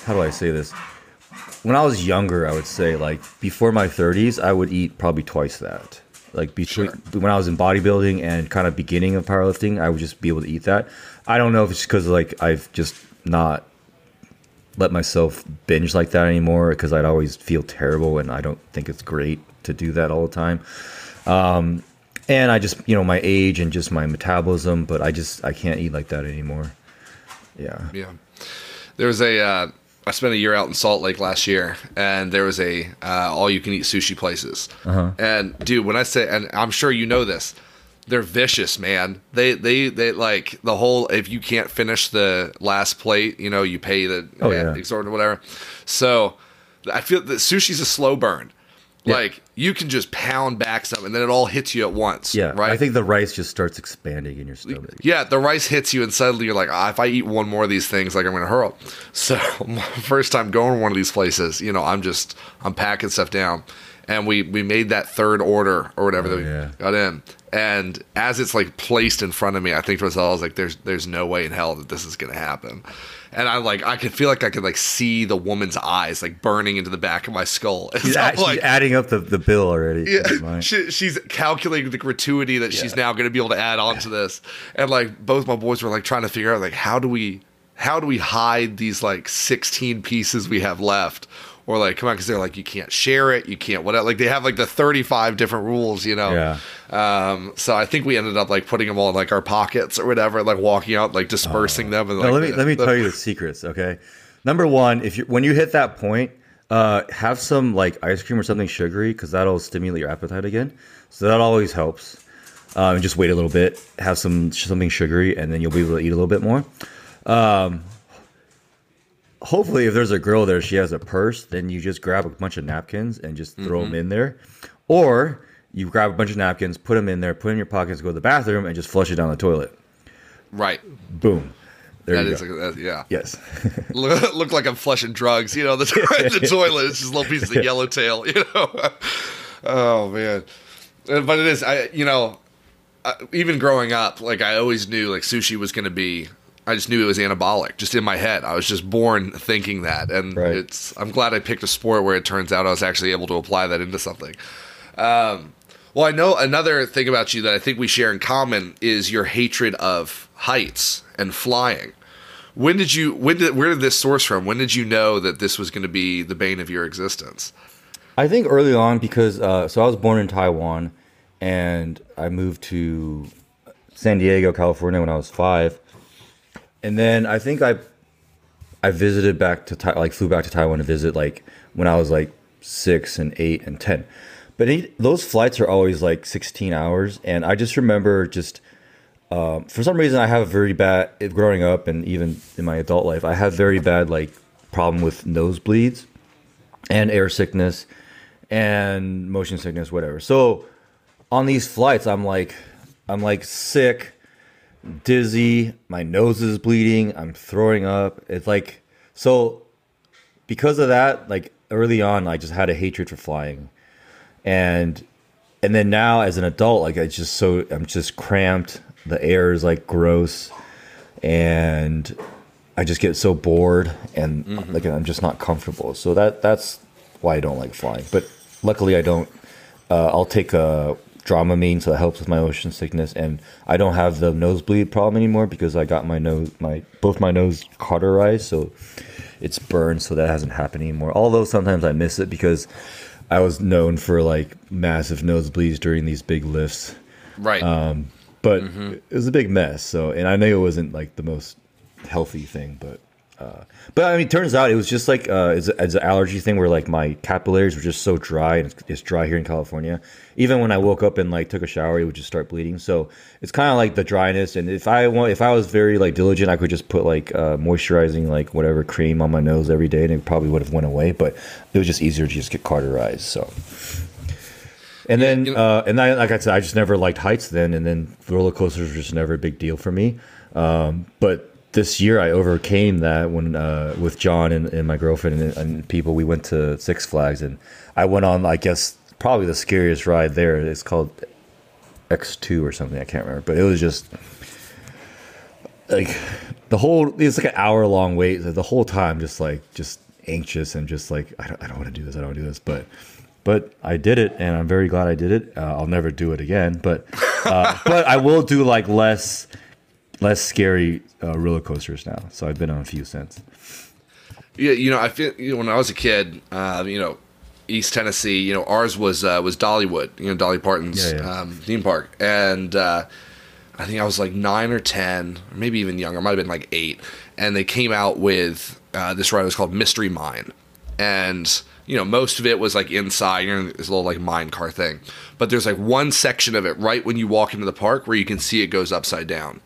how do I say this? When I was younger, I would say like before my 30s, I would eat probably twice that. Like between when I was in bodybuilding and kind of beginning of powerlifting, I would just be able to eat that. I don't know if it's because like I've just not let myself binge like that anymore because I'd always feel terrible and I don't think it's great to do that all the time. Um, and I just you know my age and just my metabolism, but I just I can't eat like that anymore. Yeah. Yeah. There was a. Uh, I spent a year out in Salt Lake last year, and there was a uh, all-you-can-eat sushi places. And dude, when I say, and I'm sure you know this, they're vicious, man. They they they like the whole. If you can't finish the last plate, you know, you pay the Oh, yeah. exorbitant whatever. So I feel that sushi's a slow burn. Yeah. Like you can just pound back something, and then it all hits you at once. Yeah, right. I think the rice just starts expanding in your stomach. Yeah, the rice hits you, and suddenly you're like, ah, if I eat one more of these things, like I'm gonna hurl. So my first time going to one of these places, you know, I'm just I'm packing stuff down, and we we made that third order or whatever that oh, we yeah. got in, and as it's like placed in front of me, I think to myself, I was like, there's there's no way in hell that this is gonna happen. And I like I could feel like I could like see the woman's eyes like burning into the back of my skull. She's, add- like, she's adding up the, the bill already. yeah, she, she's calculating the gratuity that she's now going to be able to add on to this, and like both my boys were like trying to figure out like how do we how do we hide these like sixteen pieces we have left, or like come on because they're like you can't share it, you can't whatever. Like they have like the thirty five different rules, you know. Yeah. Um. So I think we ended up like putting them all in like our pockets or whatever, like walking out, like dispersing them. And like, let me the- let me the- tell you the secrets. Okay, number one, if you when you hit that point, uh, have some like ice cream or something sugary because that'll stimulate your appetite again. So that always helps. Um, and just wait a little bit, have some something sugary, and then you'll be able to eat a little bit more. Um, hopefully, if there's a girl there, she has a purse, then you just grab a bunch of napkins and just throw them in there, or you grab a bunch of napkins, put them in there, put in your pockets, go to the bathroom, and just flush it down the toilet. right. Boom. There That you is that, yeah. yes. look, look like I'm flushing drugs. You know, the, the toilet is just a little pieces of the yellowtail. You know, oh man, Uh, but it is. I you know, uh, even growing up, like I always knew like sushi was going to be I just knew it was anabolic, just in my head. I was just born thinking that, and Right. it's. I'm glad I picked a sport where it turns out I was actually able to apply that into something. Um, well, I know another thing about you that I think we share in common is your hatred of heights and flying. When did you? When did? Where did this source from? When did you know that this was going to be the bane of your existence? I think early on because uh, so I was born in Taiwan, and I moved to San Diego, California when I was five, and then I think I I visited back to like flew back to Taiwan to visit like when I was like six and eight and ten, but it, those flights are always like sixteen hours, and I just remember just um, for some reason I have a very bad growing up and even in my adult life I have very bad like problem with nosebleeds and air sickness and motion sickness whatever. So on these flights i'm like i'm like sick dizzy my nose is bleeding i'm throwing up it's like so because of that like early on i just had a hatred for flying and and then now as an adult like i just so i'm just cramped the air is like gross and I just get so bored and like I'm just not comfortable. So that that's why I don't like flying. But luckily I don't. Uh, I'll take a Dramamine, so it helps with my motion sickness, and I don't have the nosebleed problem anymore because I got my nose, my both my nose cauterized, so it's burned, so that hasn't happened anymore. Although sometimes I miss it because I was known for like massive nosebleeds during these big lifts Right. Um, but mm-hmm. it was a big mess. So, and I know it wasn't like the most healthy thing, but uh, but I mean, it turns out it was just like uh, it's, it's an allergy thing where like my capillaries were just so dry, and it's, it's dry here in California. Even when I woke up and like took a shower, it would just start bleeding. So it's kind of like the dryness. And if I want, if I was very like diligent, I could just put like uh, moisturizing like whatever cream on my nose every day, and it probably would have went away. But it was just easier to just get cauterized. So. And then, uh, and I, like I said, I just never liked heights then, and then roller coasters were just never a big deal for me. Um, but this year I overcame that when uh, with John and, and my girlfriend and, and people. We went to Six Flags, and I went on, I guess, probably the scariest ride there. It's called X Two or something. I can't remember, but it was just like the whole. It's like an hour long wait. The whole time, just like just anxious and just like I don't, I don't want to do this. I don't want to do this, but but I did it, and I'm very glad I did it. Uh, I'll never do it again, but uh, but I will do like less less scary uh, roller coasters now. So I've been on a few since. Yeah, you know, I feel you know, when I was a kid, uh, you know, East Tennessee, you know, ours was uh, was Dollywood, you know, Dolly Parton's Yeah, yeah. Um, theme park, and uh, I think I was like nine or ten, or maybe even younger. Might have been like eight, and they came out with uh, this ride. It was called Mystery Mine, and you know, most of it was like inside, you know, this little like mine car thing. But there's like one section of it right when you walk into the park where you can see it goes upside down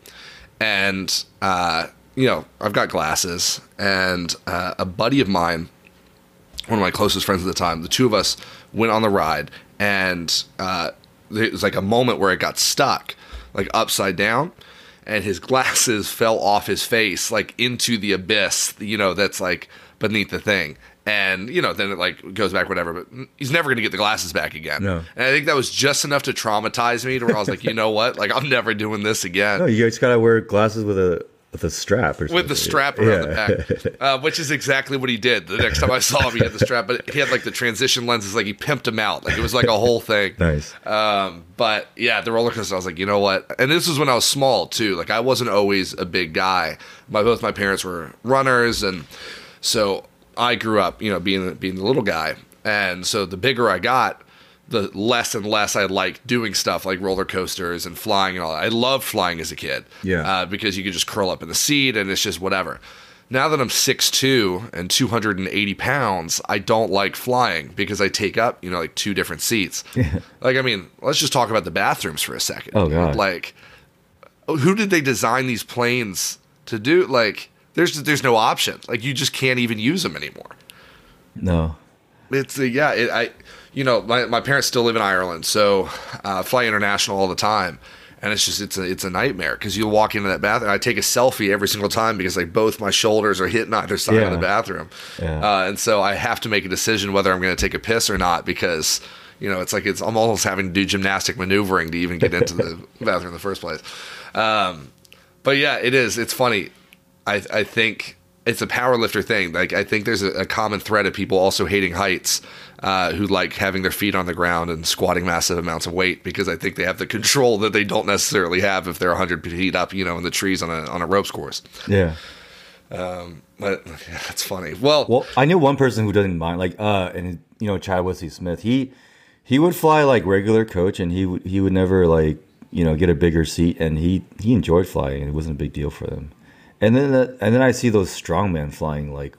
and uh, you know I've got glasses, and uh, a buddy of mine, one of my closest friends at the time, the two of us went on the ride, and uh, there was like a moment where it got stuck, like upside down, and his glasses fell off his face, like into the abyss, you know, that's like beneath the thing. And you know, then it like goes back, whatever. But he's never gonna get the glasses back again. No. And I think that was just enough to traumatize me to where I was like, you know what? Like I'm never doing this again. No, you just gotta wear glasses with a with a strap or something. with the strap around Yeah. the back, uh, which is exactly what he did. The next time I saw him, he had the strap, but he had like the transition lenses, like he pimped him out, like it was like a whole thing. Nice. Um, but yeah, the roller coaster, I was like, you know what? And this was when I was small too. Like I wasn't always a big guy. My both my parents were runners, and so I grew up, you know, being being the little guy. And so the bigger I got, the less and less I liked doing stuff like roller coasters and flying and all that. I loved flying as a kid. Yeah. Uh, because you could just curl up in the seat and it's just whatever. Now that I'm 6'2 and 280 pounds, I don't like flying because I take up, you know, like two different seats. Like, I mean, let's just talk about the bathrooms for a second. Oh, God. Like, who did they design these planes to do? Like, there's there's no option. Like, you just can't even use them anymore. No. It's uh, yeah. It, I, you know, my, my parents still live in Ireland, so uh, fly international all the time, and it's just it's a it's a nightmare because you'll walk into that bathroom. I take a selfie every single time because like both my shoulders are hitting either side of Yeah. the bathroom, Yeah. uh, and so I have to make a decision whether I'm going to take a piss or not because. You know, it's like it's I'm almost having to do gymnastic maneuvering to even get into the bathroom in the first place. Um, but yeah, it is. It's funny. I, I think it's a powerlifter thing. Like I think there's a, a common thread of people also hating heights, uh, who like having their feet on the ground and squatting massive amounts of weight because I think they have the control that they don't necessarily have if they're 100 feet up, you know, in the trees on a on a ropes course. Yeah. But yeah, that's funny. Well, Well, I knew one person who doesn't mind, like, uh, and you know, Chad Wesley Smith. He he would fly like regular coach, and he would he would never like you know get a bigger seat, and he he enjoyed flying, and it wasn't a big deal for them. And then the, and then I see those strongmen flying like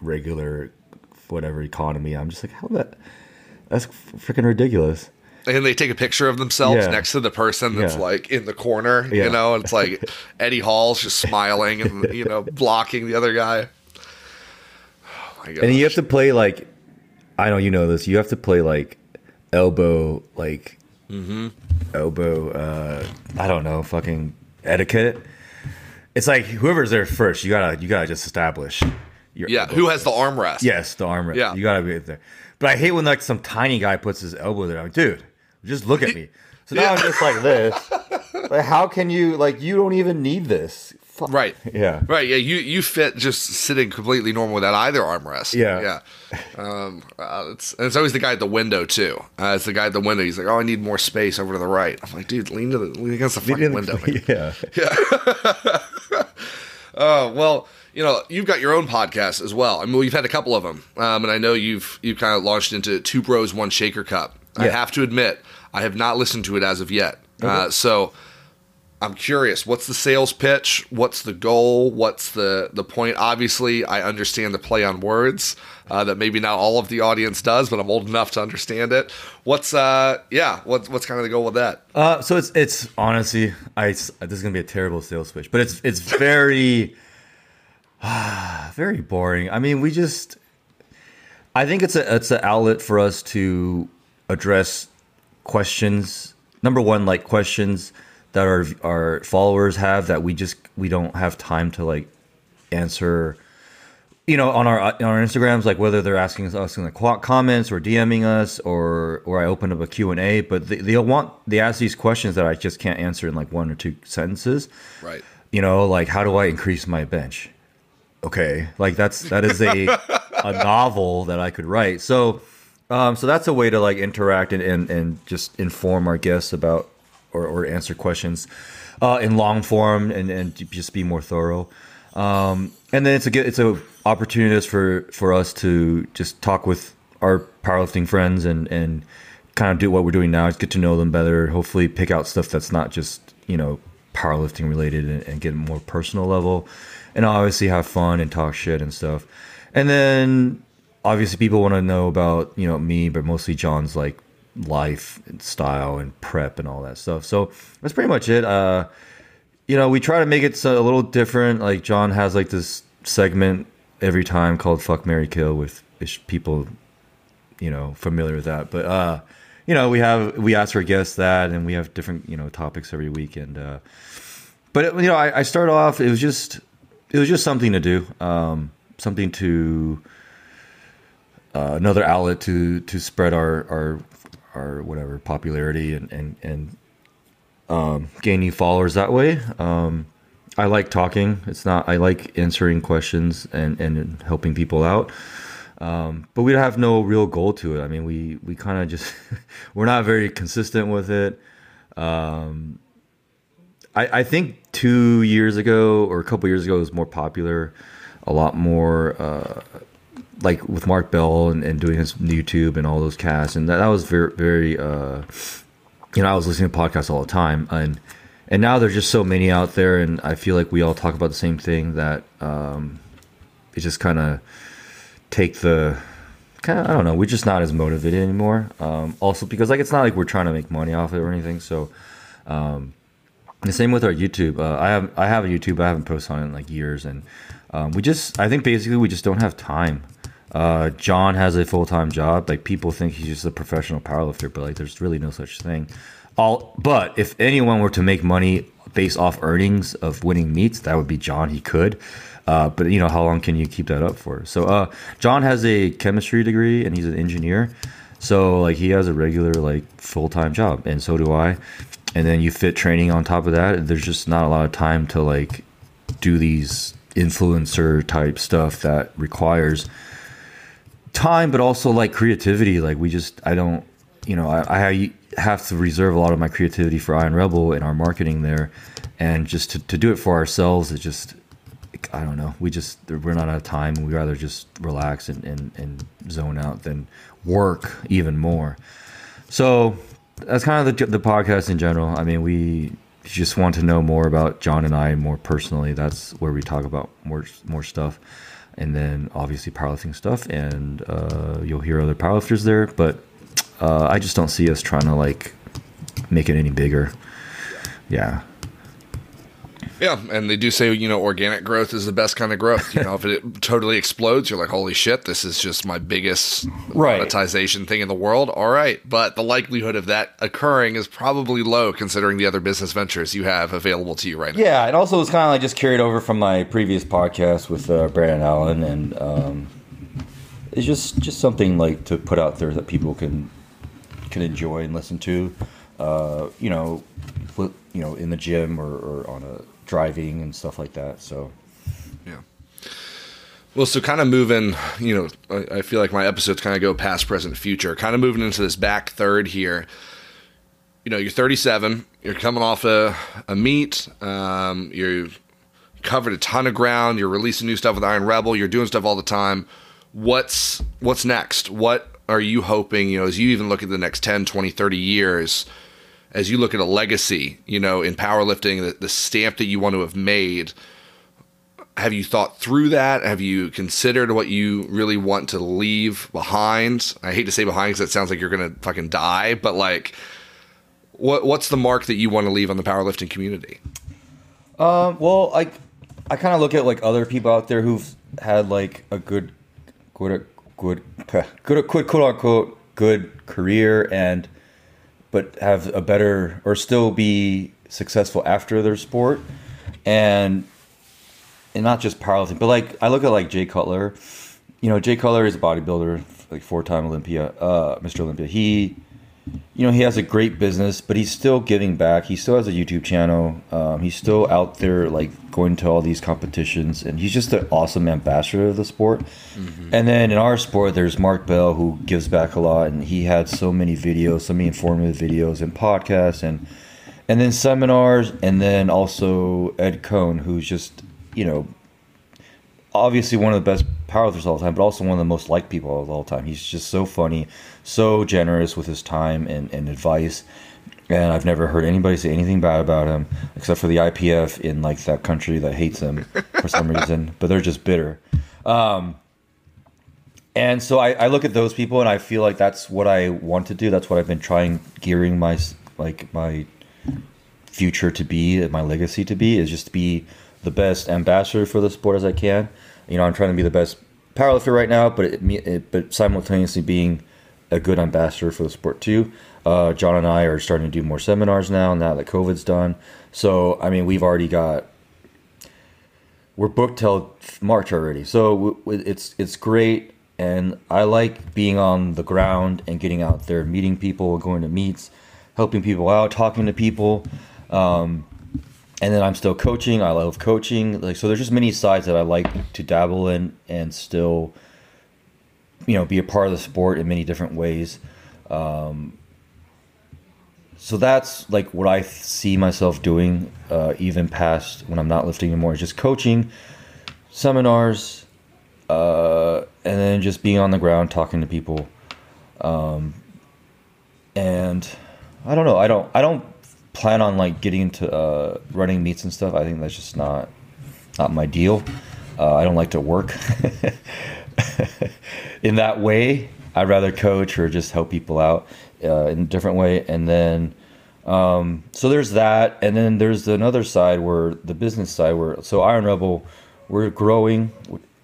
regular whatever economy. I'm just like, how that that's freaking ridiculous. and they take a picture of themselves Yeah. next to the person that's Yeah. like in the corner, Yeah. you know, and it's like Eddie Hall's just smiling and you know blocking the other guy. Oh my god! And you have to play like, I know you know this. You have to play like elbow, like elbow. uh I don't know, fucking etiquette. It's like whoever's there first, you gotta you gotta just establish. Your yeah, who has the armrest? Yes, the armrest. Yeah. you gotta be there. But I hate when like some tiny guy puts his elbow there. I'm like, dude, just look at me. So now I'm just like this. Like, how can you like? You don't even need this. Fuck. Right. Yeah. Right. Yeah. You you fit just sitting completely normal without either armrest. Yeah. Yeah. Um. uh, it's it's always the guy at the window too. Uh, it's the guy at the window. He's like, oh, I need more space over to the right. I'm like, dude, lean to the lean against the fucking window. man. Yeah. Oh well, you know, you've got your own podcast as well. I mean, well, you've had a couple of them, um, and I know you've you've kind of launched into Two Bros One Shaker Cup. I have to admit, I have not listened to it as of yet. Uh, so I'm curious. What's the sales pitch? What's the goal? What's the the point? Obviously, I understand the play on words uh, that maybe not all of the audience does, but I'm old enough to understand it. What's uh yeah? What's what's kind of the goal with that? Uh, so it's it's honestly, I this is gonna be a terrible sales pitch, but it's it's very, very boring. I mean, we just, I think it's a it's an outlet for us to address questions. Number one, like questions that our our followers have that we just we don't have time to like answer you know, on our on our Instagrams, like whether they're asking us asking qu- comments or DMing us or or I open up a Q and A, but they, they'll want they ask these questions that I just can't answer in like one or two sentences. Right. You know, like how do I increase my bench? Okay, like that's that is a a novel that I could write. So, um, so that's a way to like interact and and, and just inform our guests about or, or answer questions uh, in long form and and just be more thorough. Um, and then it's a it's a opportunity for for us to just talk with our powerlifting friends and and kind of do what we're doing now. Is get to know them better. Hopefully, pick out stuff that's not just you know powerlifting related and, and get a more personal level. And obviously have fun and talk shit and stuff. And then obviously people want to know about you know me, but mostly John's like life and style and prep and all that stuff. So that's pretty much it. Uh, you know, we try to make it a little different. Like John has like this segment every time called "Fuck Mary Kill" with people, you know, familiar with that. But uh, you know, we have we ask our guests that, and we have different you know topics every week. And uh, but you know, I, I started off. It was just it was just something to do, um, something to uh, another outlet to to spread our our our whatever popularity and and and um, gain new followers that way. Um, I like talking. It's not. I like answering questions and and helping people out. Um, but we have no real goal to it. I mean, we we kind of just we're not very consistent with it. Um, I I think two years ago or a couple years ago it was more popular, a lot more. Uh, like with Mark Bell and, and doing his YouTube and all those casts, and that, that was very, very, uh, you know, I was listening to podcasts all the time, and and now there's just so many out there, and I feel like we all talk about the same thing that um, it just kind of take the kind of I don't know, we're just not as motivated anymore. Um, also because like it's not like we're trying to make money off it or anything, so. Um, the same with our YouTube. Uh, I have I have a YouTube. I haven't posted on it in like years, and um, we just I think basically we just don't have time. Uh, John has a full time job. Like people think he's just a professional powerlifter, but like there's really no such thing. All but if anyone were to make money based off earnings of winning meets, that would be John. He could. Uh, but you know how long can you keep that up for? So uh, John has a chemistry degree and he's an engineer. So like he has a regular like full time job, and so do I. And then you fit training on top of that. There's just not a lot of time to like do these influencer type stuff that requires time, but also like creativity. Like we just, I don't, you know, I, I have to reserve a lot of my creativity for Iron Rebel and our marketing there, and just to, to do it for ourselves, it just, I don't know. We just we're not out of time. We rather just relax and, and, and zone out than work even more. So that's kind of the the podcast in general. I mean, we just want to know more about John and I more personally. That's where we talk about more more stuff, and then obviously powerlifting stuff. And uh, you'll hear other powerlifters there, but uh, I just don't see us trying to like make it any bigger. Yeah. Yeah, and they do say you know organic growth is the best kind of growth. You know, if it totally explodes, you're like, holy shit, this is just my biggest right. monetization thing in the world. All right, but the likelihood of that occurring is probably low considering the other business ventures you have available to you right now. Yeah, and also it's kind of like just carried over from my previous podcast with uh, Brandon Allen, and um, it's just just something like to put out there that people can can enjoy and listen to. Uh, you know, you know, in the gym or, or on a driving and stuff like that. So, yeah. Well, so kind of moving, you know, I, I feel like my episodes kind of go past, present, future. Kind of moving into this back third here. You know, you're 37. You're coming off a, a meet. Um, you're covered a ton of ground. You're releasing new stuff with Iron Rebel. You're doing stuff all the time. What's what's next? What are you hoping? You know, as you even look at the next 10, 20, 30 years as you look at a legacy, you know, in powerlifting, the, the stamp that you want to have made, have you thought through that? Have you considered what you really want to leave behind? I hate to say behind because it sounds like you're gonna fucking die, but like, what what's the mark that you want to leave on the powerlifting community? Um, well, I I kind of look at like other people out there who've had like a good, good, good, good, quote unquote good career and but have a better or still be successful after their sport. And and not just powerlifting but like i look at like jay cutler. You know jay cutler is a bodybuilder like four-time olympia uh, mr olympia. He you know, he has a great business, but he's still giving back. He still has a YouTube channel. Um, he's still out there, like going to all these competitions, and he's just an awesome ambassador of the sport. Mm-hmm. And then in our sport, there's Mark Bell who gives back a lot, and he had so many videos, so many informative videos and podcasts, and and then seminars, and then also Ed Coan, who's just you know obviously one of the best powerlifters all the time, but also one of the most liked people of all time. He's just so funny, so generous with his time and, and advice. And I've never heard anybody say anything bad about him, except for the IPF in like that country that hates him for some reason, but they're just bitter. Um, and so I, I look at those people and I feel like that's what I want to do. That's what I've been trying, gearing my like my future to be, my legacy to be, is just to be the best ambassador for the sport as I can you know, I'm trying to be the best powerlifter right now, but it, it, but simultaneously being a good ambassador for the sport too. Uh, John and I are starting to do more seminars now. Now that COVID's done, so I mean, we've already got we're booked till March already. So it's it's great, and I like being on the ground and getting out there, meeting people, going to meets, helping people out, talking to people. Um, and then I'm still coaching. I love coaching. Like so, there's just many sides that I like to dabble in and still, you know, be a part of the sport in many different ways. Um, so that's like what I see myself doing, uh, even past when I'm not lifting anymore. Is just coaching, seminars, uh, and then just being on the ground talking to people. Um, and I don't know. I don't. I don't plan on like getting into uh, running meets and stuff. I think that's just not not my deal. Uh, I don't like to work in that way. I'd rather coach or just help people out uh, in a different way. And then, um, so there's that. And then there's another side where the business side where, so Iron Rebel, we're growing.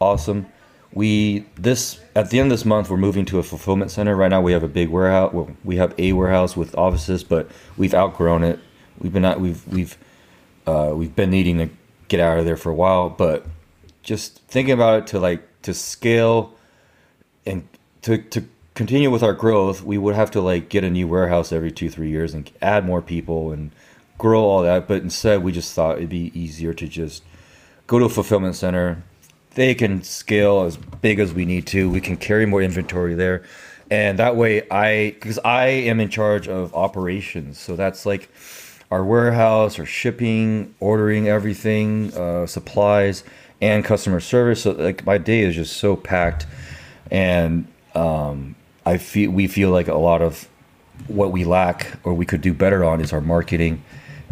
Awesome. We, this, at the end of this month, we're moving to a fulfillment center. Right now, we have a big warehouse. Well, we have a warehouse with offices, but we've outgrown it. We've been out, we've we've uh, we've been needing to get out of there for a while, but just thinking about it to like to scale and to to continue with our growth, we would have to like get a new warehouse every two three years and add more people and grow all that. But instead, we just thought it'd be easier to just go to a fulfillment center. They can scale as big as we need to. We can carry more inventory there, and that way, I because I am in charge of operations, so that's like our warehouse, our shipping, ordering everything, uh, supplies, and customer service. So like my day is just so packed, and um, I feel we feel like a lot of what we lack or we could do better on is our marketing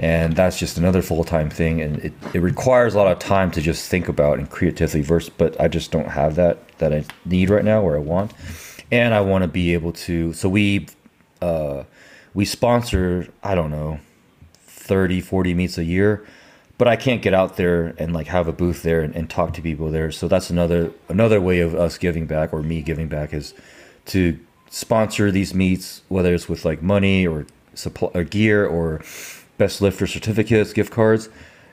and that's just another full-time thing and it, it requires a lot of time to just think about and creatively verse but i just don't have that that i need right now or i want. And i want to be able to so we uh we sponsor i don't know 30 40 meets a year but i can't get out there and like have a booth there and, and talk to people there. So that's another another way of us giving back or me giving back is to sponsor these meets, whether it's with like money or supply or gear or best lifter certificates, gift cards,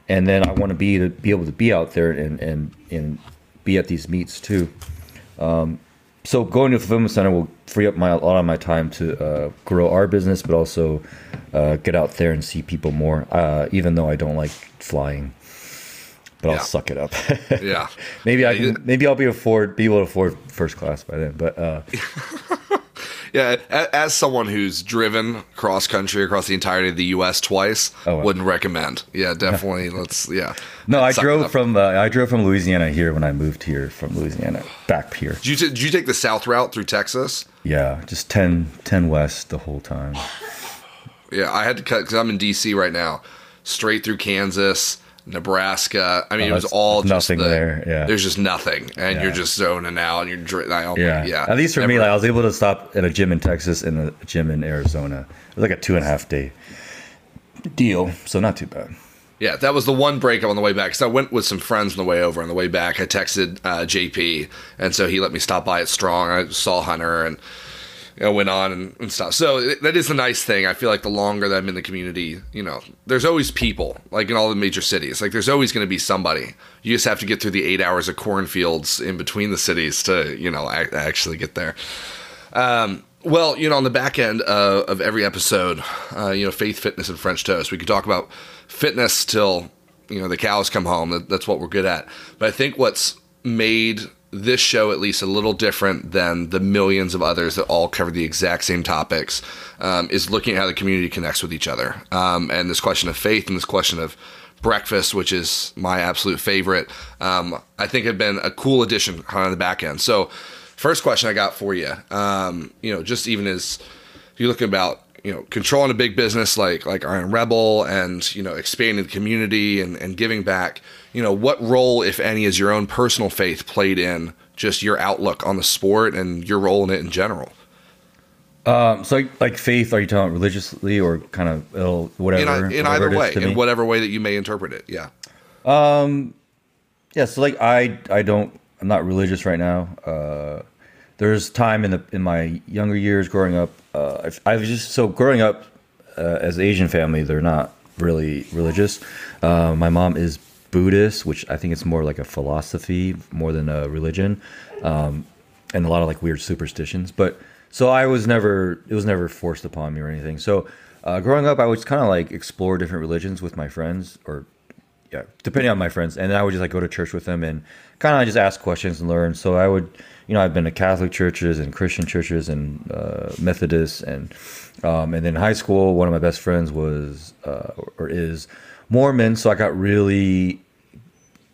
and then I want to be to be able to be out there and and and be at these meets too. Um, so going to the fulfillment center will free up my a lot of my time to uh, grow our business, but also uh, get out there and see people more. Uh, even though I don't like flying, but Yeah. I'll suck it up. Yeah. maybe I can, maybe I'll be afford be able to afford first class by then. But uh, Yeah, as someone who's driven cross country across the entirety of the U.S. twice, Oh, wow. wouldn't recommend. Yeah, definitely. let's. Yeah. No, I drove from uh, I drove from Louisiana here when I moved here from Louisiana back here. Did you, t- did you take the south route through Texas? Yeah, just 10, 10 west the whole time. Yeah, I had to cut because I'm in D.C. right now, straight through Kansas, Nebraska. I mean, Oh, it was all just nothing the- there, yeah. there's just nothing, and Yeah. you're just zoning out, and you're dri- I- oh Yeah, yeah. At least for me, like, I was able to stop at a gym in Texas and a gym in Arizona. It was like a two and a half day deal, so not too bad. Yeah, that was the one breakup on the way back. Because I went with some friends on the way over. On the way back, I texted uh, JP, and so he let me stop by at Strong. I saw Hunter and you know, went on and, and stuff. So it, that is the nice thing. I feel like the longer that I'm in the community, you know, there's always people, like in all the major cities. Like there's always going to be somebody. You just have to get through the eight hours of cornfields in between the cities to, you know, ac- actually get there. Um, well, you know, on the back end uh, of every episode, uh, you know, faith, fitness, and French toast. We could talk about fitness till you know the cows come home. That, that's what we're good at. But I think what's made this show at least a little different than the millions of others that all cover the exact same topics um, is looking at how the community connects with each other. Um, and this question of faith and this question of breakfast, which is my absolute favorite, um, I think have been a cool addition on the back end. So, first question I got for you, um, you know, just even as you look about, you know, controlling a big business like like Iron Rebel and you know expanding the community and, and giving back, you know, what role, if any, is your own personal faith played in just your outlook on the sport and your role in it in general? Um, so, like, like faith, are you talking religiously or kind of ill, In, whatever? in whatever either way, in whatever way that you may interpret it, yeah. um Yeah, so like I I don't I'm not religious right now. Uh, there's time in the in my younger years growing up. Uh, I've, I've just so growing up uh, as Asian family, they're not really religious. Uh, my mom is Buddhist, which I think it's more like a philosophy more than a religion, um, and a lot of like weird superstitions. But so I was never it was never forced upon me or anything. So uh, growing up, I would kind of like explore different religions with my friends or yeah, depending on my friends, and I would just like go to church with them and kind of just ask questions and learn. So I would, you know, I've been to Catholic churches and Christian churches and uh, Methodists, and um, and then in high school, one of my best friends was uh, or is Mormon, so I got really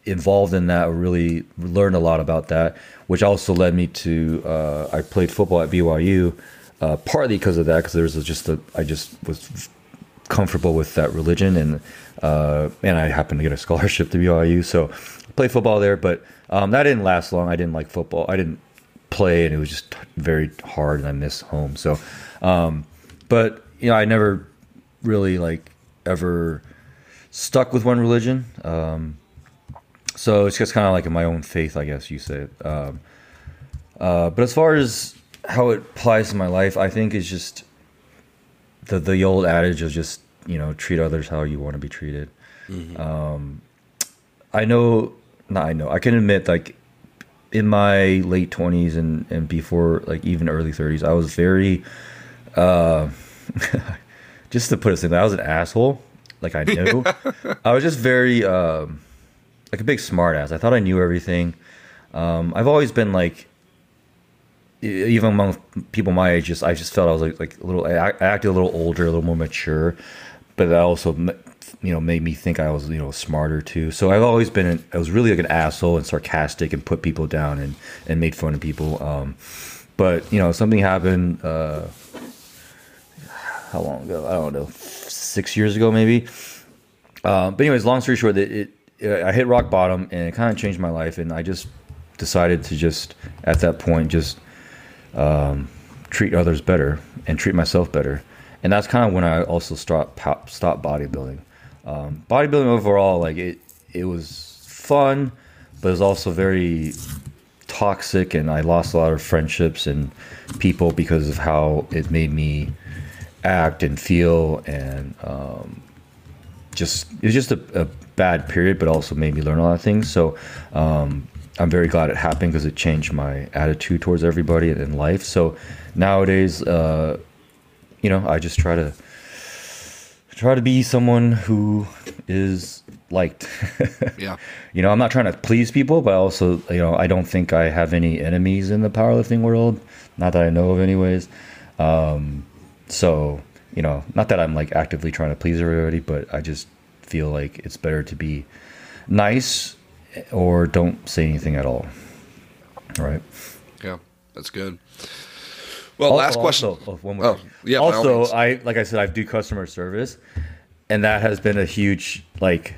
involved in that. Really learned a lot about that, which also led me to uh, I played football at BYU, uh, partly because of that, because there was just a I just was comfortable with that religion and uh, and I happened to get a scholarship to BYU, so I played football there. But um, that didn't last long. I didn't like football. I didn't play, and it was just very hard, and I miss home. So, um, but you know, I never really like ever stuck with one religion. Um, so it's just kind of like in my own faith, I guess you say. Um, uh, but as far as how it applies to my life, I think it's just the the old adage of just you know treat others how you want to be treated. Um, I know, not I know. I can admit, like in my late twenties and and before, like even early thirties, I was very, uh, just to put it simply, I was an asshole. Like I knew, I was just very. Um, like a big smartass. I thought I knew everything. Um, I've always been like, even among people my age, just I just felt I was like like a little. I acted a little older, a little more mature, but that also you know made me think I was you know smarter too. So I've always been an, I was really like an asshole and sarcastic and put people down and and made fun of people. Um, but you know something happened. Uh, how long ago? I don't know, six years ago maybe. Uh, but anyways, long story short, it, it I hit rock bottom and it kind of changed my life, and I just decided to just at that point just um, treat others better and treat myself better, and that's kind of when I also stopped stop bodybuilding. Um, bodybuilding overall, like it, it was fun, but it was also very toxic, and I lost a lot of friendships and people because of how it made me act and feel and um, just it was just a, a, bad period but also made me learn a lot of things so um, i'm very glad it happened because it changed my attitude towards everybody in life. So nowadays uh, you know i just try to try to be someone who is liked. Yeah. You know i'm not trying to please people but also you know i don't think i have any enemies in the powerlifting world not that i know of anyways. Um, so, you know, not that I'm like actively trying to please everybody, but I just feel like it's better to be nice or don't say anything at all. Right. Yeah, that's good. Well, also, last question. Also, oh, one more. Oh, yeah. Also, I like I said, I do customer service, and that has been a huge like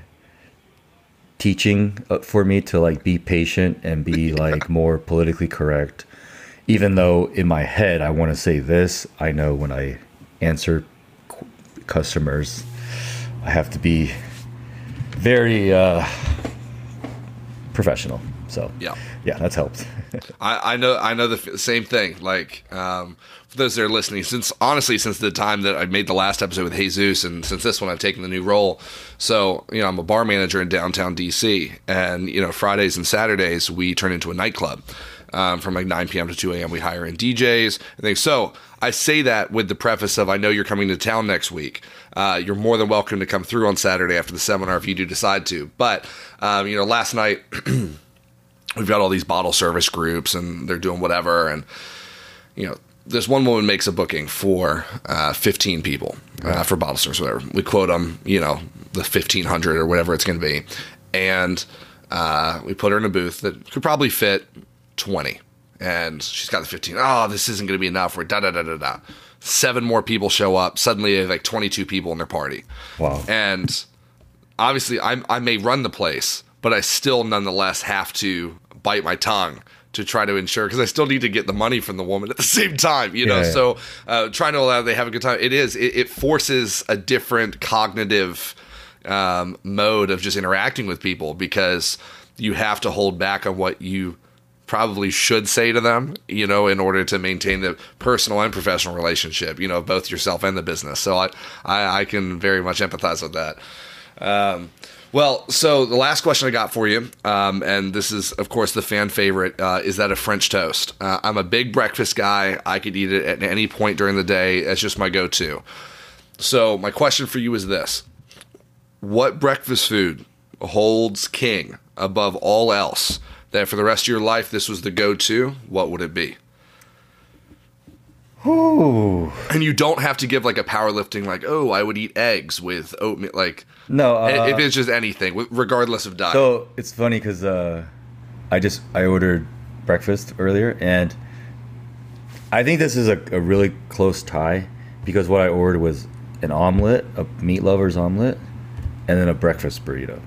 teaching uh, for me to like be patient and be like more politically correct even though in my head I want to say this, I know when I answer customers, I have to be very uh, professional. So yeah, yeah, that's helped. I, I, know I know the f- same thing. Like um, for those that are listening, since honestly, since the time that I made the last episode with Jesus, and since this one, I've taken the new role. So you know, I'm a bar manager in downtown DC, and you know, Fridays and Saturdays we turn into a nightclub um, from like 9 p.m. to 2 a.m. We hire in DJs and things. So I say that with the preface of I know you're coming to town next week. Uh, you're more than welcome to come through on Saturday after the seminar if you do decide to. But um, you know, last night we've got all these bottle service groups and they're doing whatever and you know this one woman makes a booking for uh, 15 people uh, for bottle service whatever we quote them you know the 1500 or whatever it's going to be and uh, we put her in a booth that could probably fit 20. And she's got the 15. Oh, this isn't going to be enough. We're da da da da da. Seven more people show up. Suddenly, they have like 22 people in their party. Wow. And obviously, I, I may run the place, but I still nonetheless have to bite my tongue to try to ensure because I still need to get the money from the woman at the same time, you know. Yeah, yeah. So uh, trying to allow they have a good time. It is. It, it forces a different cognitive um, mode of just interacting with people because you have to hold back on what you probably should say to them, you know, in order to maintain the personal and professional relationship, you know, both yourself and the business. So I, I, I can very much empathize with that. Um, well, so the last question I got for you, um, and this is, of course, the fan favorite, uh, is that a French toast? Uh, I'm a big breakfast guy. I could eat it at any point during the day. It's just my go to. So, my question for you is this What breakfast food holds king above all else? That for the rest of your life this was the go-to, what would it be? Ooh. And you don't have to give like a powerlifting like, oh, I would eat eggs with oatmeal. Like, no, uh, if it's just anything, regardless of diet. So it's funny because uh, I just I ordered breakfast earlier, and I think this is a, a really close tie because what I ordered was an omelet, a meat lover's omelet, and then a breakfast burrito.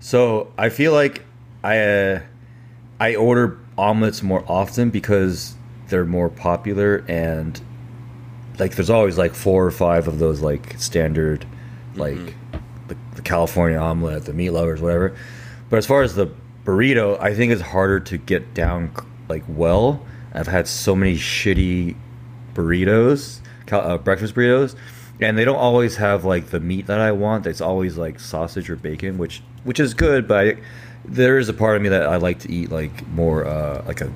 So I feel like I uh, I order omelets more often because they're more popular and like there's always like four or five of those like standard like mm-hmm. the, the, California omelet, the meat lovers, whatever. But as far as the burrito, I think it's harder to get down like well. I've had so many shitty burritos, uh, breakfast burritos, and they don't always have like the meat that I want. It's always like sausage or bacon, which which is good, but I, there is a part of me that I like to eat like more uh, like a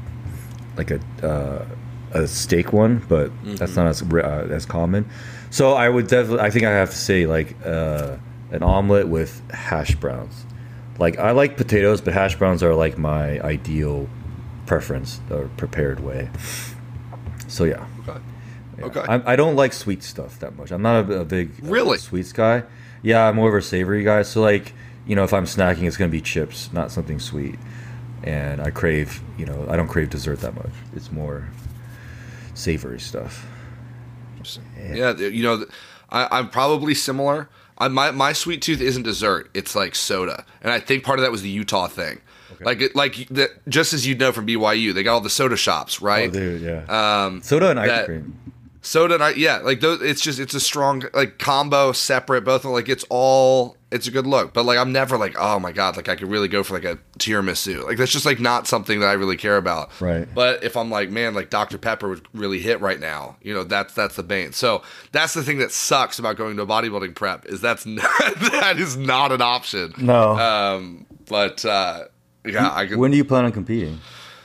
like a uh, a steak one, but mm-hmm. that's not as uh, as common. So I would definitely I think I have to say like uh, an omelet with hash browns. like I like potatoes, but hash browns are like my ideal preference or prepared way. So yeah. Okay. Yeah. Okay. I, I don't like sweet stuff that much. I'm not a, a big uh, Really? sweets guy. Yeah, I'm more of a savory guy. So like, you know, if I'm snacking, it's gonna be chips, not something sweet. And I crave, you know, I don't crave dessert that much. It's more savory stuff. Yeah, you know, I, I'm probably similar. I, my my sweet tooth isn't dessert; it's like soda, and I think part of that was the Utah thing. Like it, like the, just as you know from BYU, they got all the soda shops, right? Oh, dude, yeah. Um, Soda and ice that- cream. Soda and I, yeah, like those. It's just it's a strong like combo, separate. Both of like it's all it's a good look. But like I'm never like oh my god, like I could really go for like a tiramisu. Like that's just like not something that I really care about. Right. But if I'm like man, like Dr Pepper would really hit right now. You know that's that's the bane. So that's the thing that sucks about going to a bodybuilding prep is that's not, that is not an option. No. Um. But uh, yeah, I could. when do you plan on competing?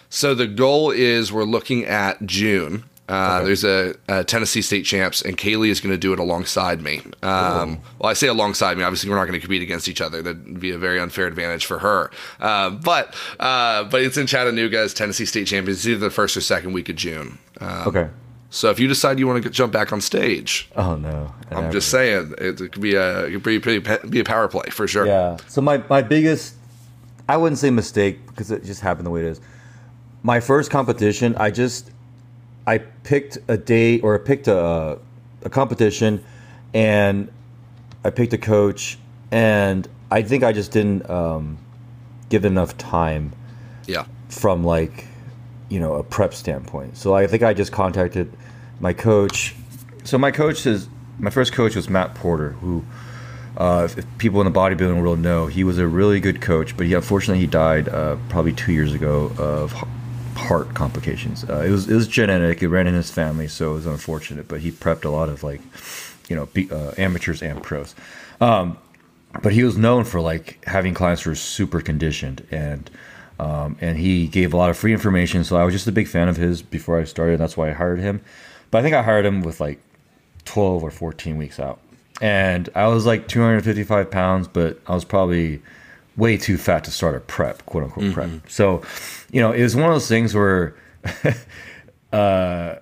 So the goal is we're looking at June. Uh, Okay. There's a, a Tennessee state champs, and Kaylee is going to do it alongside me. Um, well, I say alongside me. Obviously, we're not going to compete against each other. That'd be a very unfair advantage for her. Um, but uh, but it's in Chattanooga as Tennessee state champions. It's either the first or second week of June. Um, Okay. So if you decide you want to jump back on stage, Oh no. I I'm never- just saying it, it could be a it could be, pretty- be a power play for sure. Yeah. So my my biggest, I wouldn't say mistake because it just happened the way it is. My first competition, I just, I picked a day or I picked a a competition, and I picked a coach, and I think I just didn't um, give enough time Yeah. from like you know a prep standpoint so i think i just contacted my coach so my coach is my first coach was matt porter who uh, if, if people in the bodybuilding world know he was a really good coach but he unfortunately he died uh, probably two years ago of heart complications. Uh, it was it was genetic. It ran in his family so it was unfortunate but he prepped a lot of like you know be, uh, amateurs and pros. Um, but he was known for like having clients who were super conditioned and um, and he gave a lot of free information so i was just a big fan of his before i started. That's why i hired him. But i think i hired him with like 12 or 14 weeks out. And i was like 255 pounds but i was probably way too fat to start a prep quote unquote prep so you know it was one of those things where uh,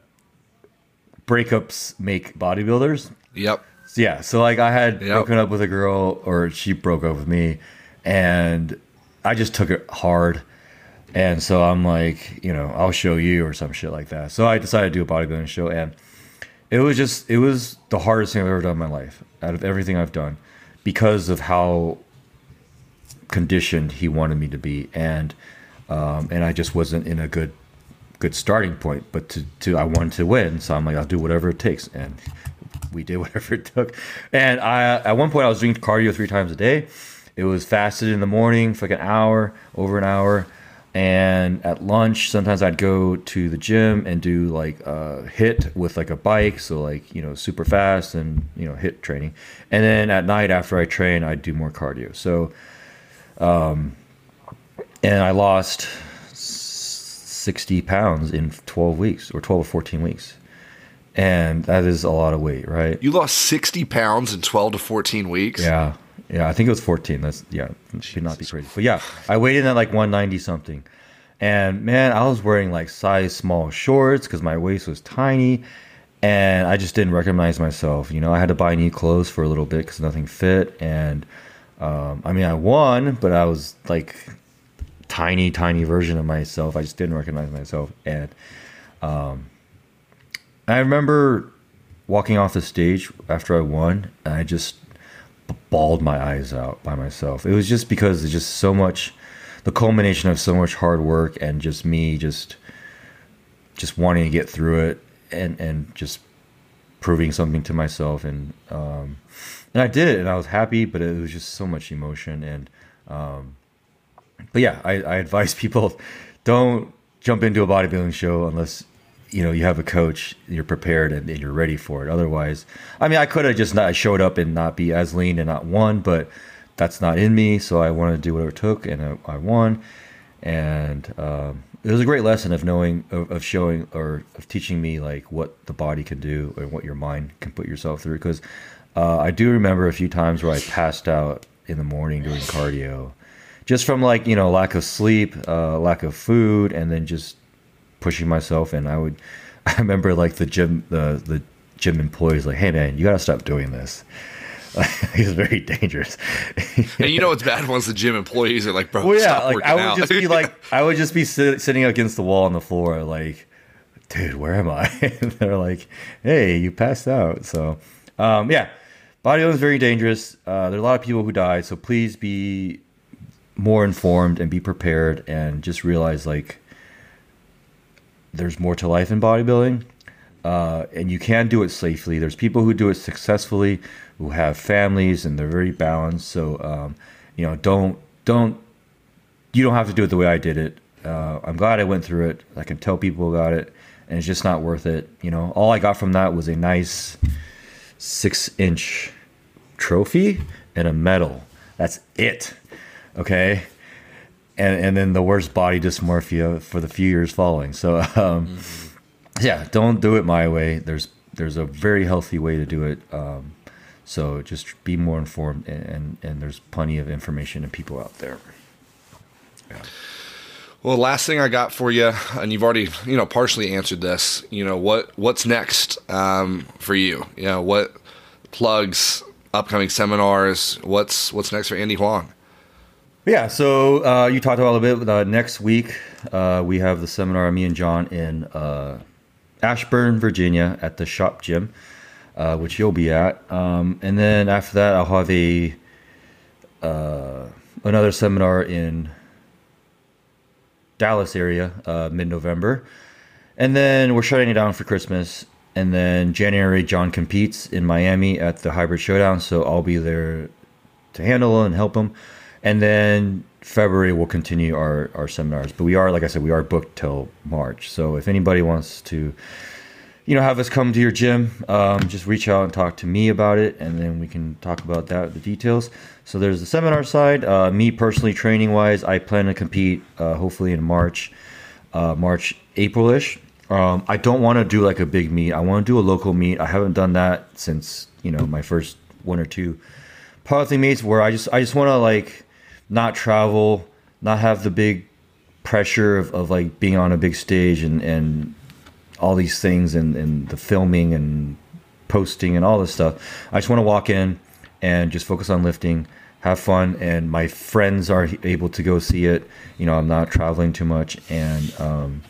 breakups make bodybuilders Yep. yeah, so like I had Yep. broken up with a girl, or she broke up with me, and I just took it hard. And so I'm like, you know, I'll show you or some shit like that. So I decided to do a bodybuilding show, and it was just, it was the hardest thing I've ever done in my life out of everything I've done because of how conditioned he wanted me to be, and um, and I just wasn't in a good good starting point. But to, to I wanted to win, so I'm like, I'll do whatever it takes, and we did whatever it took. And I at one point I was doing cardio three times a day. It was fasted in the morning for like an hour, over an hour. And at lunch, sometimes I'd go to the gym and do like a HIIT with like a bike, so like you know super fast and you know HIIT training. And then at night after I train, I'd do more cardio. So, um, and I lost sixty pounds in twelve weeks or twelve or fourteen weeks, and that is a lot of weight, right? You lost 60 pounds in 12 to 14 weeks. Yeah, yeah. I think it was fourteen. That's yeah, should not be crazy. But yeah, I weighed in at like one ninety something, and man, I was wearing like size small shorts because my waist was tiny, and I just didn't recognize myself. You know, I had to buy new clothes for a little bit because nothing fit, and um, I mean, I won, but I was like tiny, tiny version of myself. I just didn't recognize myself, and um, I remember walking off the stage after I won, and I just bawled my eyes out by myself. It was just because it's just so much, the culmination of so much hard work and just me just, just wanting to get through it and and just proving something to myself and um, and I did it and I was happy, but it was just so much emotion and um, but yeah, I, I advise people don't jump into a bodybuilding show unless you know you have a coach, you're prepared and, and you're ready for it. Otherwise, I mean, I could have just not showed up and not be as lean and not won, but that's not in me. So I wanted to do whatever it took, and I, I won. And um, it was a great lesson of knowing, of, of showing, or of teaching me like what the body can do and what your mind can put yourself through. Because uh, I do remember a few times where I passed out in the morning doing cardio just from like you know lack of sleep, uh, lack of food, and then just pushing myself. And I would, I remember like the gym, the the gym employees like, hey man, you gotta stop doing this. it's very dangerous. and you know what's bad once the gym employees are like, bro, well, yeah, like I would out. just be like, I would just be sit, sitting against the wall on the floor, like, dude, where am I? they're like, hey, you passed out. So, um, yeah, bodybuilding is very dangerous. Uh, there are a lot of people who die, so please be more informed and be prepared, and just realize like there's more to life in bodybuilding. Uh, and you can do it safely. There's people who do it successfully who have families and they're very balanced. So um, you know, don't don't you don't have to do it the way I did it. Uh, I'm glad I went through it. I can tell people about it, and it's just not worth it. You know, all I got from that was a nice six inch trophy and a medal. That's it. Okay. And, and then the worst body dysmorphia for the few years following. So, um, mm-hmm. yeah, don't do it my way. There's there's a very healthy way to do it. Um, so just be more informed, and, and, and there's plenty of information and people out there. Yeah. Well, last thing I got for you, and you've already, you know, partially answered this. You know, what what's next um, for you? You know, what plugs, upcoming seminars? What's what's next for Andy Huang? Yeah, so uh, you talked about a little bit. Uh, next week, uh, we have the seminar, me and John, in uh, Ashburn, Virginia, at the Shop Gym uh, which you'll be at. Um, and then after that, I'll have a uh, another seminar in Dallas area uh, mid November, and then we're shutting it down for Christmas. And then January, John competes in Miami at the Hybrid Showdown, so I'll be there to handle and help him. And then February we'll continue our, our seminars. But we are, like I said, we are booked till March. So if anybody wants to you know, have us come to your gym. Um, just reach out and talk to me about it, and then we can talk about that, the details. So there's the seminar side. Uh, me personally, training wise, I plan to compete uh, hopefully in March, uh, March, April-ish. Um, I don't want to do like a big meet. I want to do a local meet. I haven't done that since you know my first one or two powerlifting meets where I just I just want to like not travel, not have the big pressure of, of like being on a big stage and and all these things and, and the filming and posting and all this stuff. I just want to walk in and just focus on lifting, have fun, and my friends are able to go see it. You know, I'm not traveling too much, and um,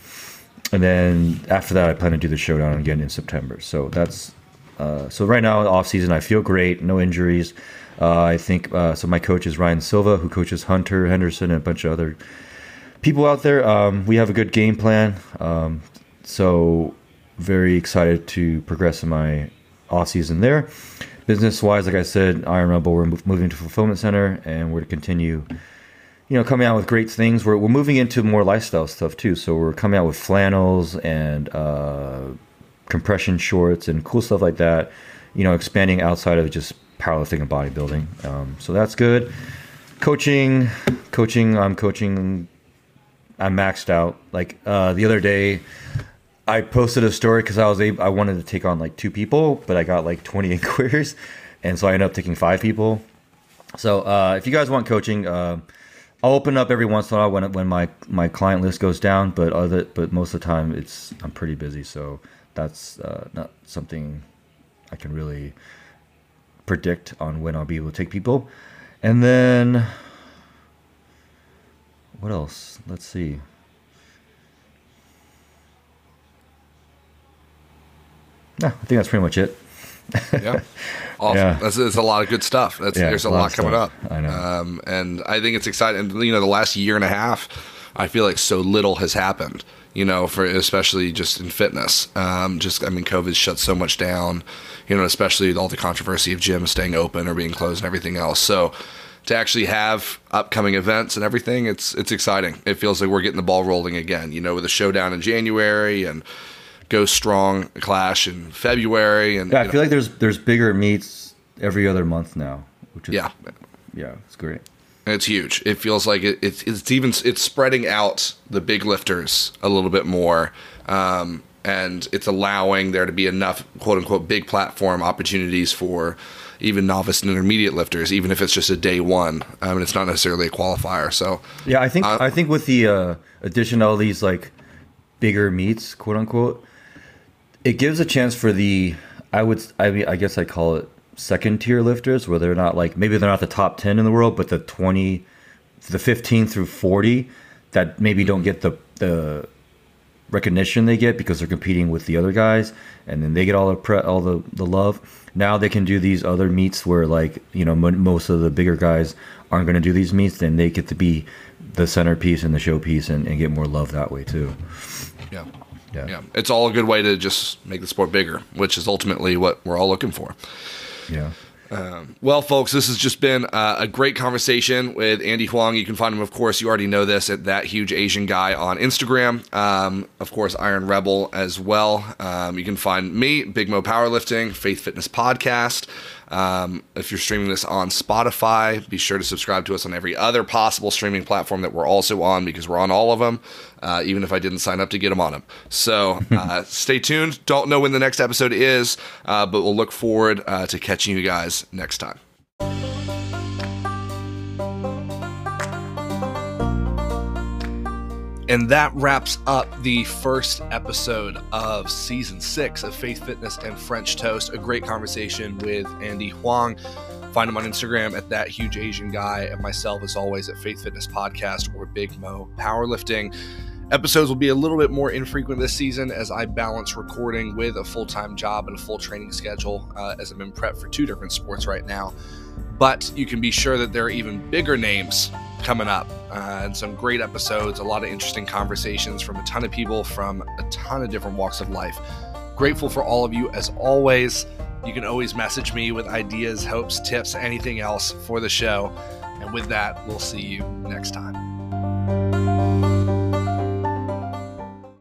and then after that, I plan to do the showdown again in September. So that's uh, so right now off season. I feel great, no injuries. Uh, I think uh, so. My coach is Ryan Silva, who coaches Hunter Henderson and a bunch of other people out there. Um, we have a good game plan. Um, so very excited to progress in my off season there. Business wise, like I said, Iron Rebel, we're moving to fulfillment center, and we're to continue, you know, coming out with great things. We're we're moving into more lifestyle stuff too. So we're coming out with flannels and uh, compression shorts and cool stuff like that. You know, expanding outside of just powerlifting and bodybuilding. Um, so that's good. Coaching, coaching. I'm coaching. I'm maxed out. Like uh, the other day, I posted a story because I was able, I wanted to take on like two people, but I got like 20 inquiries, and so I ended up taking five people. So uh, if you guys want coaching, uh, I'll open up every once in a while when when my my client list goes down, but other but most of the time it's I'm pretty busy, so that's uh, not something I can really predict on when I'll be able to take people. And then what else? Let's see. Yeah, I think that's pretty much it. yeah. Awesome. Yeah. That's, that's, a lot of good stuff. That's yeah, there's a, lot, lot coming up. I know. Um, and I think it's exciting. You know, the last year and a half, I feel like so little has happened. You know, for especially just in fitness. Um, just I mean, COVID shut so much down. You know, especially all the controversy of gyms staying open or being closed and everything else. So to actually have upcoming events and everything, it's it's exciting. It feels like we're getting the ball rolling again. You know, with a showdown in January and Go Strong Clash in February, and yeah, I feel know. like there's there's bigger meets every other month now, which is yeah, yeah, it's great. And it's huge. It feels like it, it's it's even it's spreading out the big lifters a little bit more. Um, and it's allowing there to be enough quote unquote big platform opportunities for even novice and intermediate lifters, even if it's just a day one. I mean, it's not necessarily a qualifier. So yeah, I think uh, I think with the uh, addition of all these like bigger meets, quote unquote, it gives a chance for the I would I mean I guess I call it second tier lifters where they're not like maybe they're not the top 10 in the world but the 20 the 15 through 40 that maybe don't get the the recognition they get because they're competing with the other guys and then they get all the pre- all the, the love. Now they can do these other meets where like you know m- most of the bigger guys aren't going to do these meets then they get to be the centerpiece and the showpiece and, and get more love that way too. Yeah yeah yeah it's all a good way to just make the sport bigger which is ultimately what we're all looking for yeah um, well, folks, this has just been uh, a great conversation with Andy Huang. You can find him, of course, you already know this, at that huge Asian guy on Instagram. Um, of course, Iron Rebel as well. Um, you can find me, Big Mo Powerlifting, Faith Fitness Podcast. Um, if you're streaming this on Spotify, be sure to subscribe to us on every other possible streaming platform that we're also on because we're on all of them, uh, even if I didn't sign up to get them on them. So uh, stay tuned. Don't know when the next episode is, uh, but we'll look forward uh, to catching you guys next time. And that wraps up the first episode of season six of Faith Fitness and French Toast. A great conversation with Andy Huang. Find him on Instagram at that huge Asian guy, and myself, as always, at Faith Fitness Podcast or Big Mo Powerlifting. Episodes will be a little bit more infrequent this season as I balance recording with a full time job and a full training schedule uh, as I'm in prep for two different sports right now. But you can be sure that there are even bigger names coming up uh, and some great episodes, a lot of interesting conversations from a ton of people from a ton of different walks of life. Grateful for all of you as always. You can always message me with ideas, hopes, tips, anything else for the show. And with that, we'll see you next time.